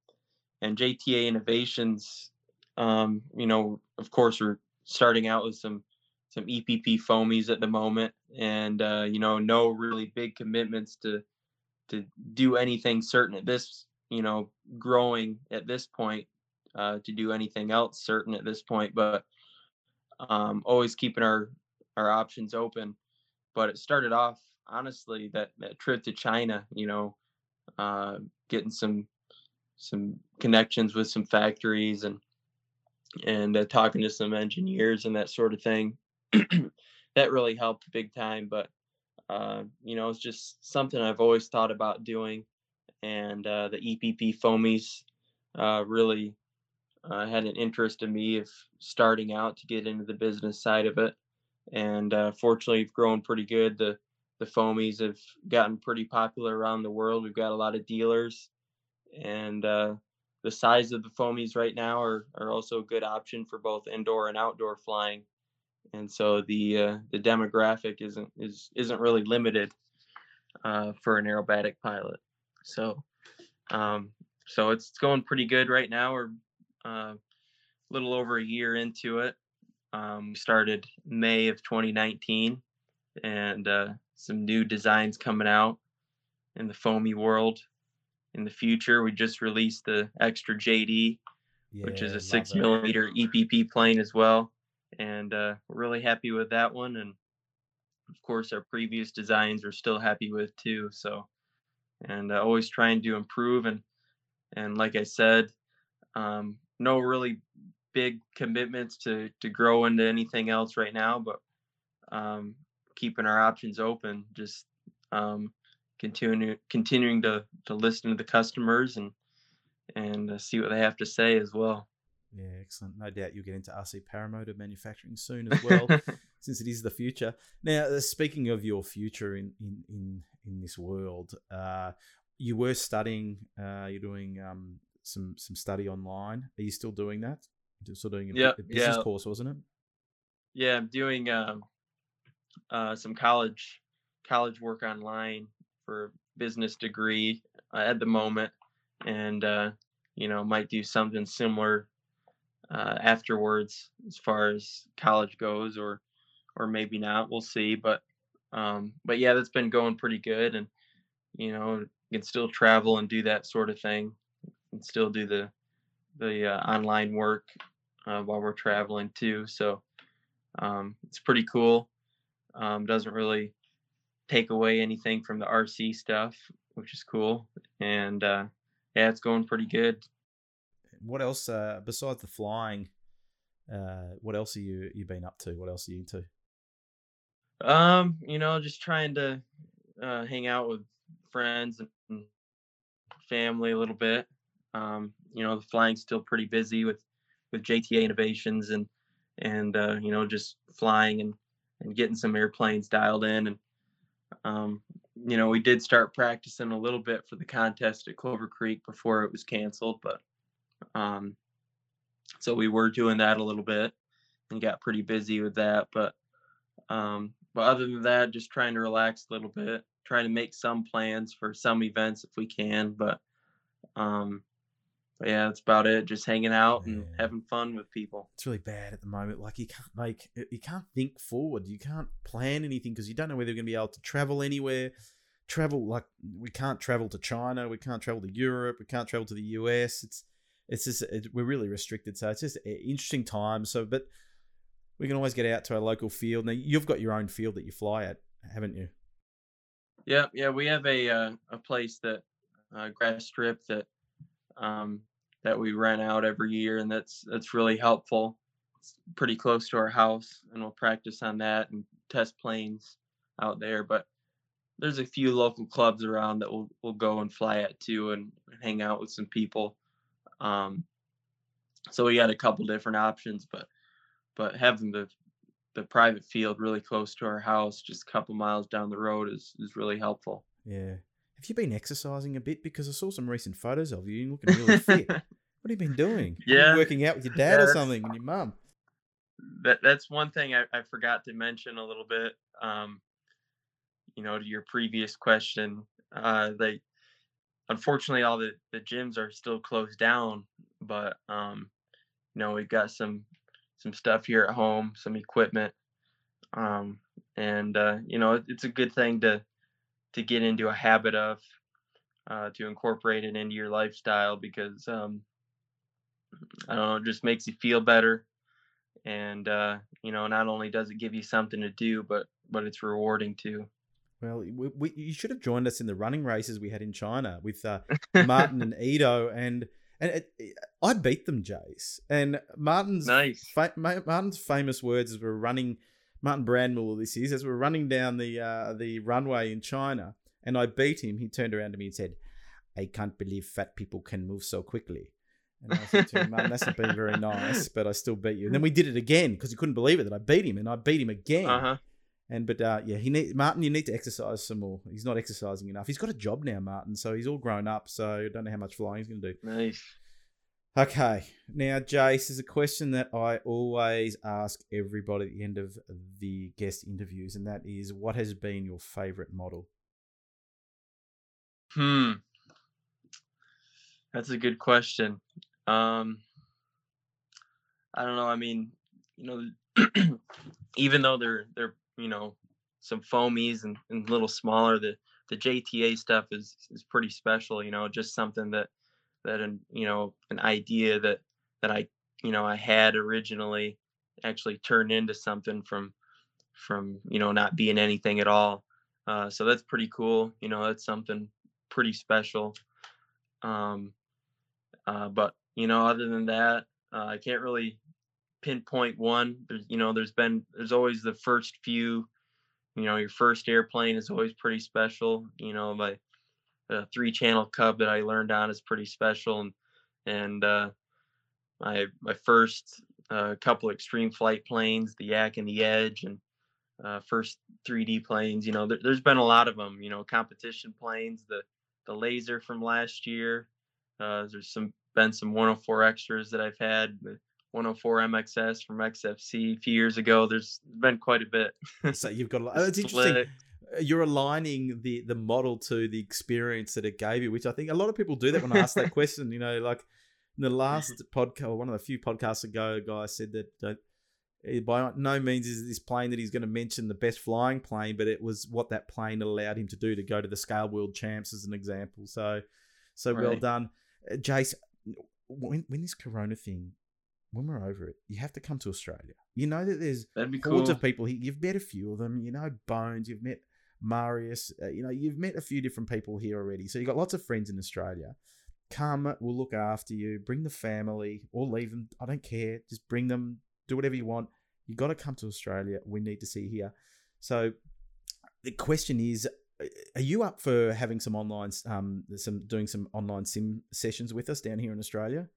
and JTA Innovations, um, you know, of course, we're starting out with some some EPP foamies at the moment, and uh, you know, no really big commitments to to do anything certain at this, you know, growing at this point uh, to do anything else certain at this point, but um, always keeping our our options open. But it started off honestly that that trip to China, you know, uh, getting some some connections with some factories and and uh, talking to some engineers and that sort of thing. that really helped big time. But uh, you know, it's just something I've always thought about doing, and uh, the EPP foamies uh, really uh, had an interest in me of starting out to get into the business side of it and uh, fortunately, we've grown pretty good. The the foamies have gotten pretty popular around the world. We've got a lot of dealers, and uh, the size of the foamies right now are are also a good option for both indoor and outdoor flying. And so the uh, the demographic isn't is isn't really limited uh, for an aerobatic pilot. So um, so it's going pretty good right now. We're uh, a little over a year into it, um, we started May of 2019, and uh, some new designs coming out in the foamy world. In the future, we just released the extra JD, yeah, which is a six millimeter EPP plane as well, and uh, we're really happy with that one. And of course, our previous designs we're still happy with too. So, and uh, always trying to improve and and like I said, um, no really big commitments to to grow into anything else right now, but um, keeping our options open. Just um, continuing continuing to to listen to the customers and and uh, see what they have to say as well. Yeah, excellent. No doubt you'll get into RC paramotor manufacturing soon as well, since it is the future. Now, uh, speaking of your future in in in, in this world, uh, you were studying. Uh, you're doing um, some some study online. Are you still doing that? You're still doing a, Yep, a business yeah. course, wasn't it? Yeah, I'm doing um, uh, some college college work online for business degree uh, at the moment, and uh, you know might do something similar uh, afterwards as far as college goes, or or maybe not. We'll see. But um, but yeah, that's been going pretty good, and you know can still travel and do that sort of thing, and still do the the uh, online work uh, while we're traveling too. So um, it's pretty cool. Um, doesn't really take away anything from the RC stuff, which is cool. And uh, yeah, it's going pretty good. What else uh, besides the flying? Uh, what else are you you been up to? What else are you into? Um, you know, just trying to uh, hang out with friends and family a little bit. Um, you know, the flying's still pretty busy with with JTA innovations and and uh, you know just flying and and getting some airplanes dialed in and um, you know we did start practicing a little bit for the contest at Clover Creek before it was canceled, but um, so we were doing that a little bit and got pretty busy with that, but um, but other than that, just trying to relax a little bit, trying to make some plans for some events if we can, but um, but yeah, that's about it. Just hanging out and having fun with people. It's really bad at the moment. Like you can't make you can't think forward. You can't plan anything because you don't know whether you're going to be able to travel anywhere. Travel like we can't travel to China. We can't travel to Europe. We can't travel to the US. It's it's just it, we're really restricted. So it's just an interesting time. So, but we can always get out to our local field. Now you've got your own field that you fly at, haven't you? Yeah, yeah, we have a uh, a place that uh, grass strip that um, that we rent out every year, and that's that's really helpful. It's pretty close to our house, and we'll practice on that and test planes out there. But there's a few local clubs around that we'll we'll go and fly at too, and hang out with some people. Um, so we got a couple different options, but but having the the private field really close to our house, just a couple miles down the road, is is really helpful. Yeah. Have you been exercising a bit? Because I saw some recent photos of you. You're looking really fit. What have you been doing? You Yeah. working out with your dad Yeah, or something, and your mum. that that's one thing I, I forgot to mention a little bit. Um, you know, to your previous question, uh, they unfortunately all the the gyms are still closed down, but um, you know we've got some some stuff here at home, some equipment, um, and uh, you know it, it's a good thing to to get into a habit of uh, to incorporate it into your lifestyle because um, I don't know, it just makes you feel better and uh, you know not only does it give you something to do but but it's rewarding too Well, we, we, you should have joined us in the running races we had in China with uh, Martin and Ito, and and it, it- I beat them, Jace. And Martin's nice fa- Martin's famous words as we're running. Martin Brandmiller, this is as we're running down the uh, the runway in China, and I beat him. He turned around to me and said, "I can't believe fat people can move so quickly." And I said to him, "Martin, that's not been very nice, but I still beat you." And then we did it again because he couldn't believe it that I beat him, and I beat him again. uh-huh And but uh, yeah, he need Martin. You need to exercise some more. He's not exercising enough. He's got a job now, Martin. So he's all grown up. So I don't know how much flying he's going to do. nice Okay, now Jase is a question that I always ask everybody at the end of the guest interviews, and that is, what has been your favorite model? hmm that's a good question um i don't know i mean you know even though they're they're you know some foamies and, and a little smaller the the jta stuff is is pretty special you know just something that that an you know an idea that that i you know i had originally actually turned into something from from you know not being anything at all uh, so that's pretty cool you know that's something pretty special um uh, but you know other than that uh, i can't really pinpoint one there's you know there's been there's always the first few you know, your first airplane is always pretty special. You know, my uh, three channel Cub that I learned on is pretty special, and and uh, my my first uh, couple extreme flight planes, the Yak and the Edge, and uh, first 3D planes. You know, there, has been a lot of them. You know, competition planes, the the laser from last year. Uh, there's some been some 104 extras that I've had. The 104 MXS from XFC a few years ago. There's been quite a bit. so you've got a lot. It's interesting. You're aligning the the model to the experience that it gave you, which I think a lot of people do that when I ask that question. You know, like in the last podcast, one of the few podcasts ago, a guy said that. Uh, by no means is this plane that he's going to mention the best flying plane, but it was what that plane allowed him to do to go to the scale world champs as an example. So, so right. well done, uh, Jase. When when this Corona thing when we're over it, you have to come to Australia. You know that there's hordes cool. of people here. You've met a few of them. You know Bones. You've met Marius. Uh, you know you've met a few different people here already. So you've got lots of friends in Australia. Come, we'll look after you. Bring the family or leave them. I don't care. Just bring them. Do whatever you want. You got to come to Australia. We need to see here. So the question is, uh, are you up for having some online, um, some doing some online sim sessions with us down here in Australia?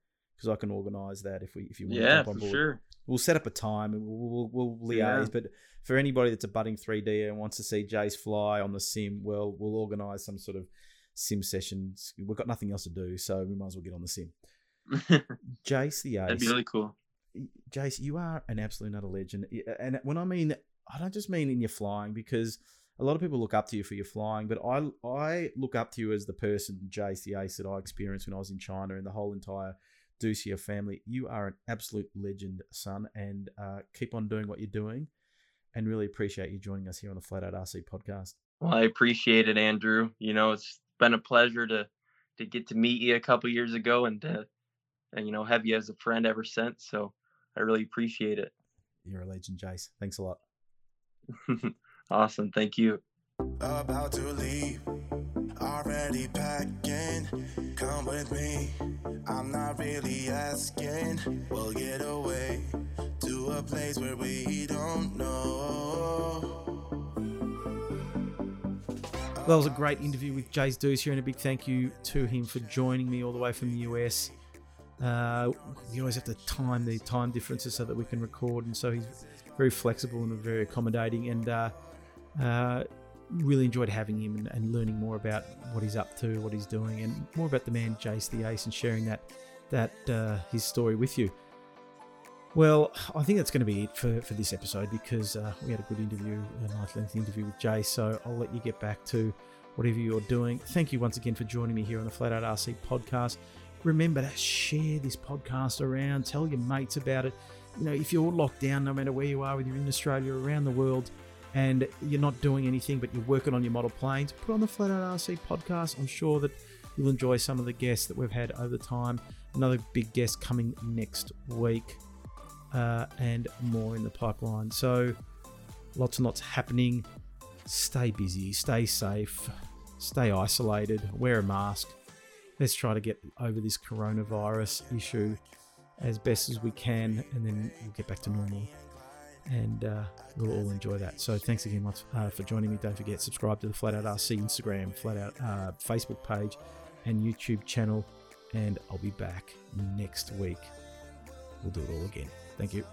Because I can organise that if we if you want yeah, to jump on board. Sure. We'll set up a time and we'll, we'll, we'll liaise. Yeah. But for anybody that's a budding 3D and wants to see Jase fly on the sim, well, we'll organise some sort of sim sessions. We've got nothing else to do, so we might as well get on the sim. Jase the Ace. That'd be really cool. Jase, you are an absolute utter legend. And when I mean, I don't just mean in your flying because a lot of people look up to you for your flying, but I I look up to you as the person, Jase the Ace, that I experienced when I was in China and the whole entire Dussia family. You are an absolute legend, son, and uh, keep on doing what you're doing. And really appreciate you joining us here on the Flat Out RC podcast. Well, I appreciate it, Andrew. You know, it's been a pleasure to to get to meet you a couple years ago and to, and you know have you as a friend ever since. So I really appreciate it. You're a legend, Jase. Thanks a lot. awesome. Thank you. About to leave, already packing. Come with me. I'm not really asking. We'll get away to a place where we don't know. That was a great interview with Jase Dussia, and a big thank you to him for joining me all the way from the US. Uh, we always have to time the time differences so that we can record, and so he's very flexible and very accommodating. And uh, uh, really enjoyed having him and, and, learning more about what he's up to, what he's doing, and more about the man Jase the Ace and sharing that that uh, his story with you. Well, I think that's going to be it for, for this episode because uh, we had a good interview, a nice lengthy interview with Jase. So I'll let you get back to whatever you're doing. Thank you once again for joining me here on the Flat Out RC podcast. Remember to share this podcast around, tell your mates about it. You know, if you're locked down, no matter where you are, whether you're in Australia or around the world, and you're not doing anything but you're working on your model planes, put on the Flat Out RC podcast. I'm sure that you'll enjoy some of the guests that we've had over time. Another big guest coming next week, uh, and more in the pipeline. So, lots and lots happening. Stay busy, stay safe, stay isolated, wear a mask. Let's try to get over this coronavirus issue as best as we can, and then we'll get back to normal and uh, we'll all enjoy that. So thanks again uh, for joining me. Don't forget, subscribe to the Flat Out RC Instagram, Flat Out uh, Facebook page, and YouTube channel. And I'll be back next week. We'll do it all again. Thank you.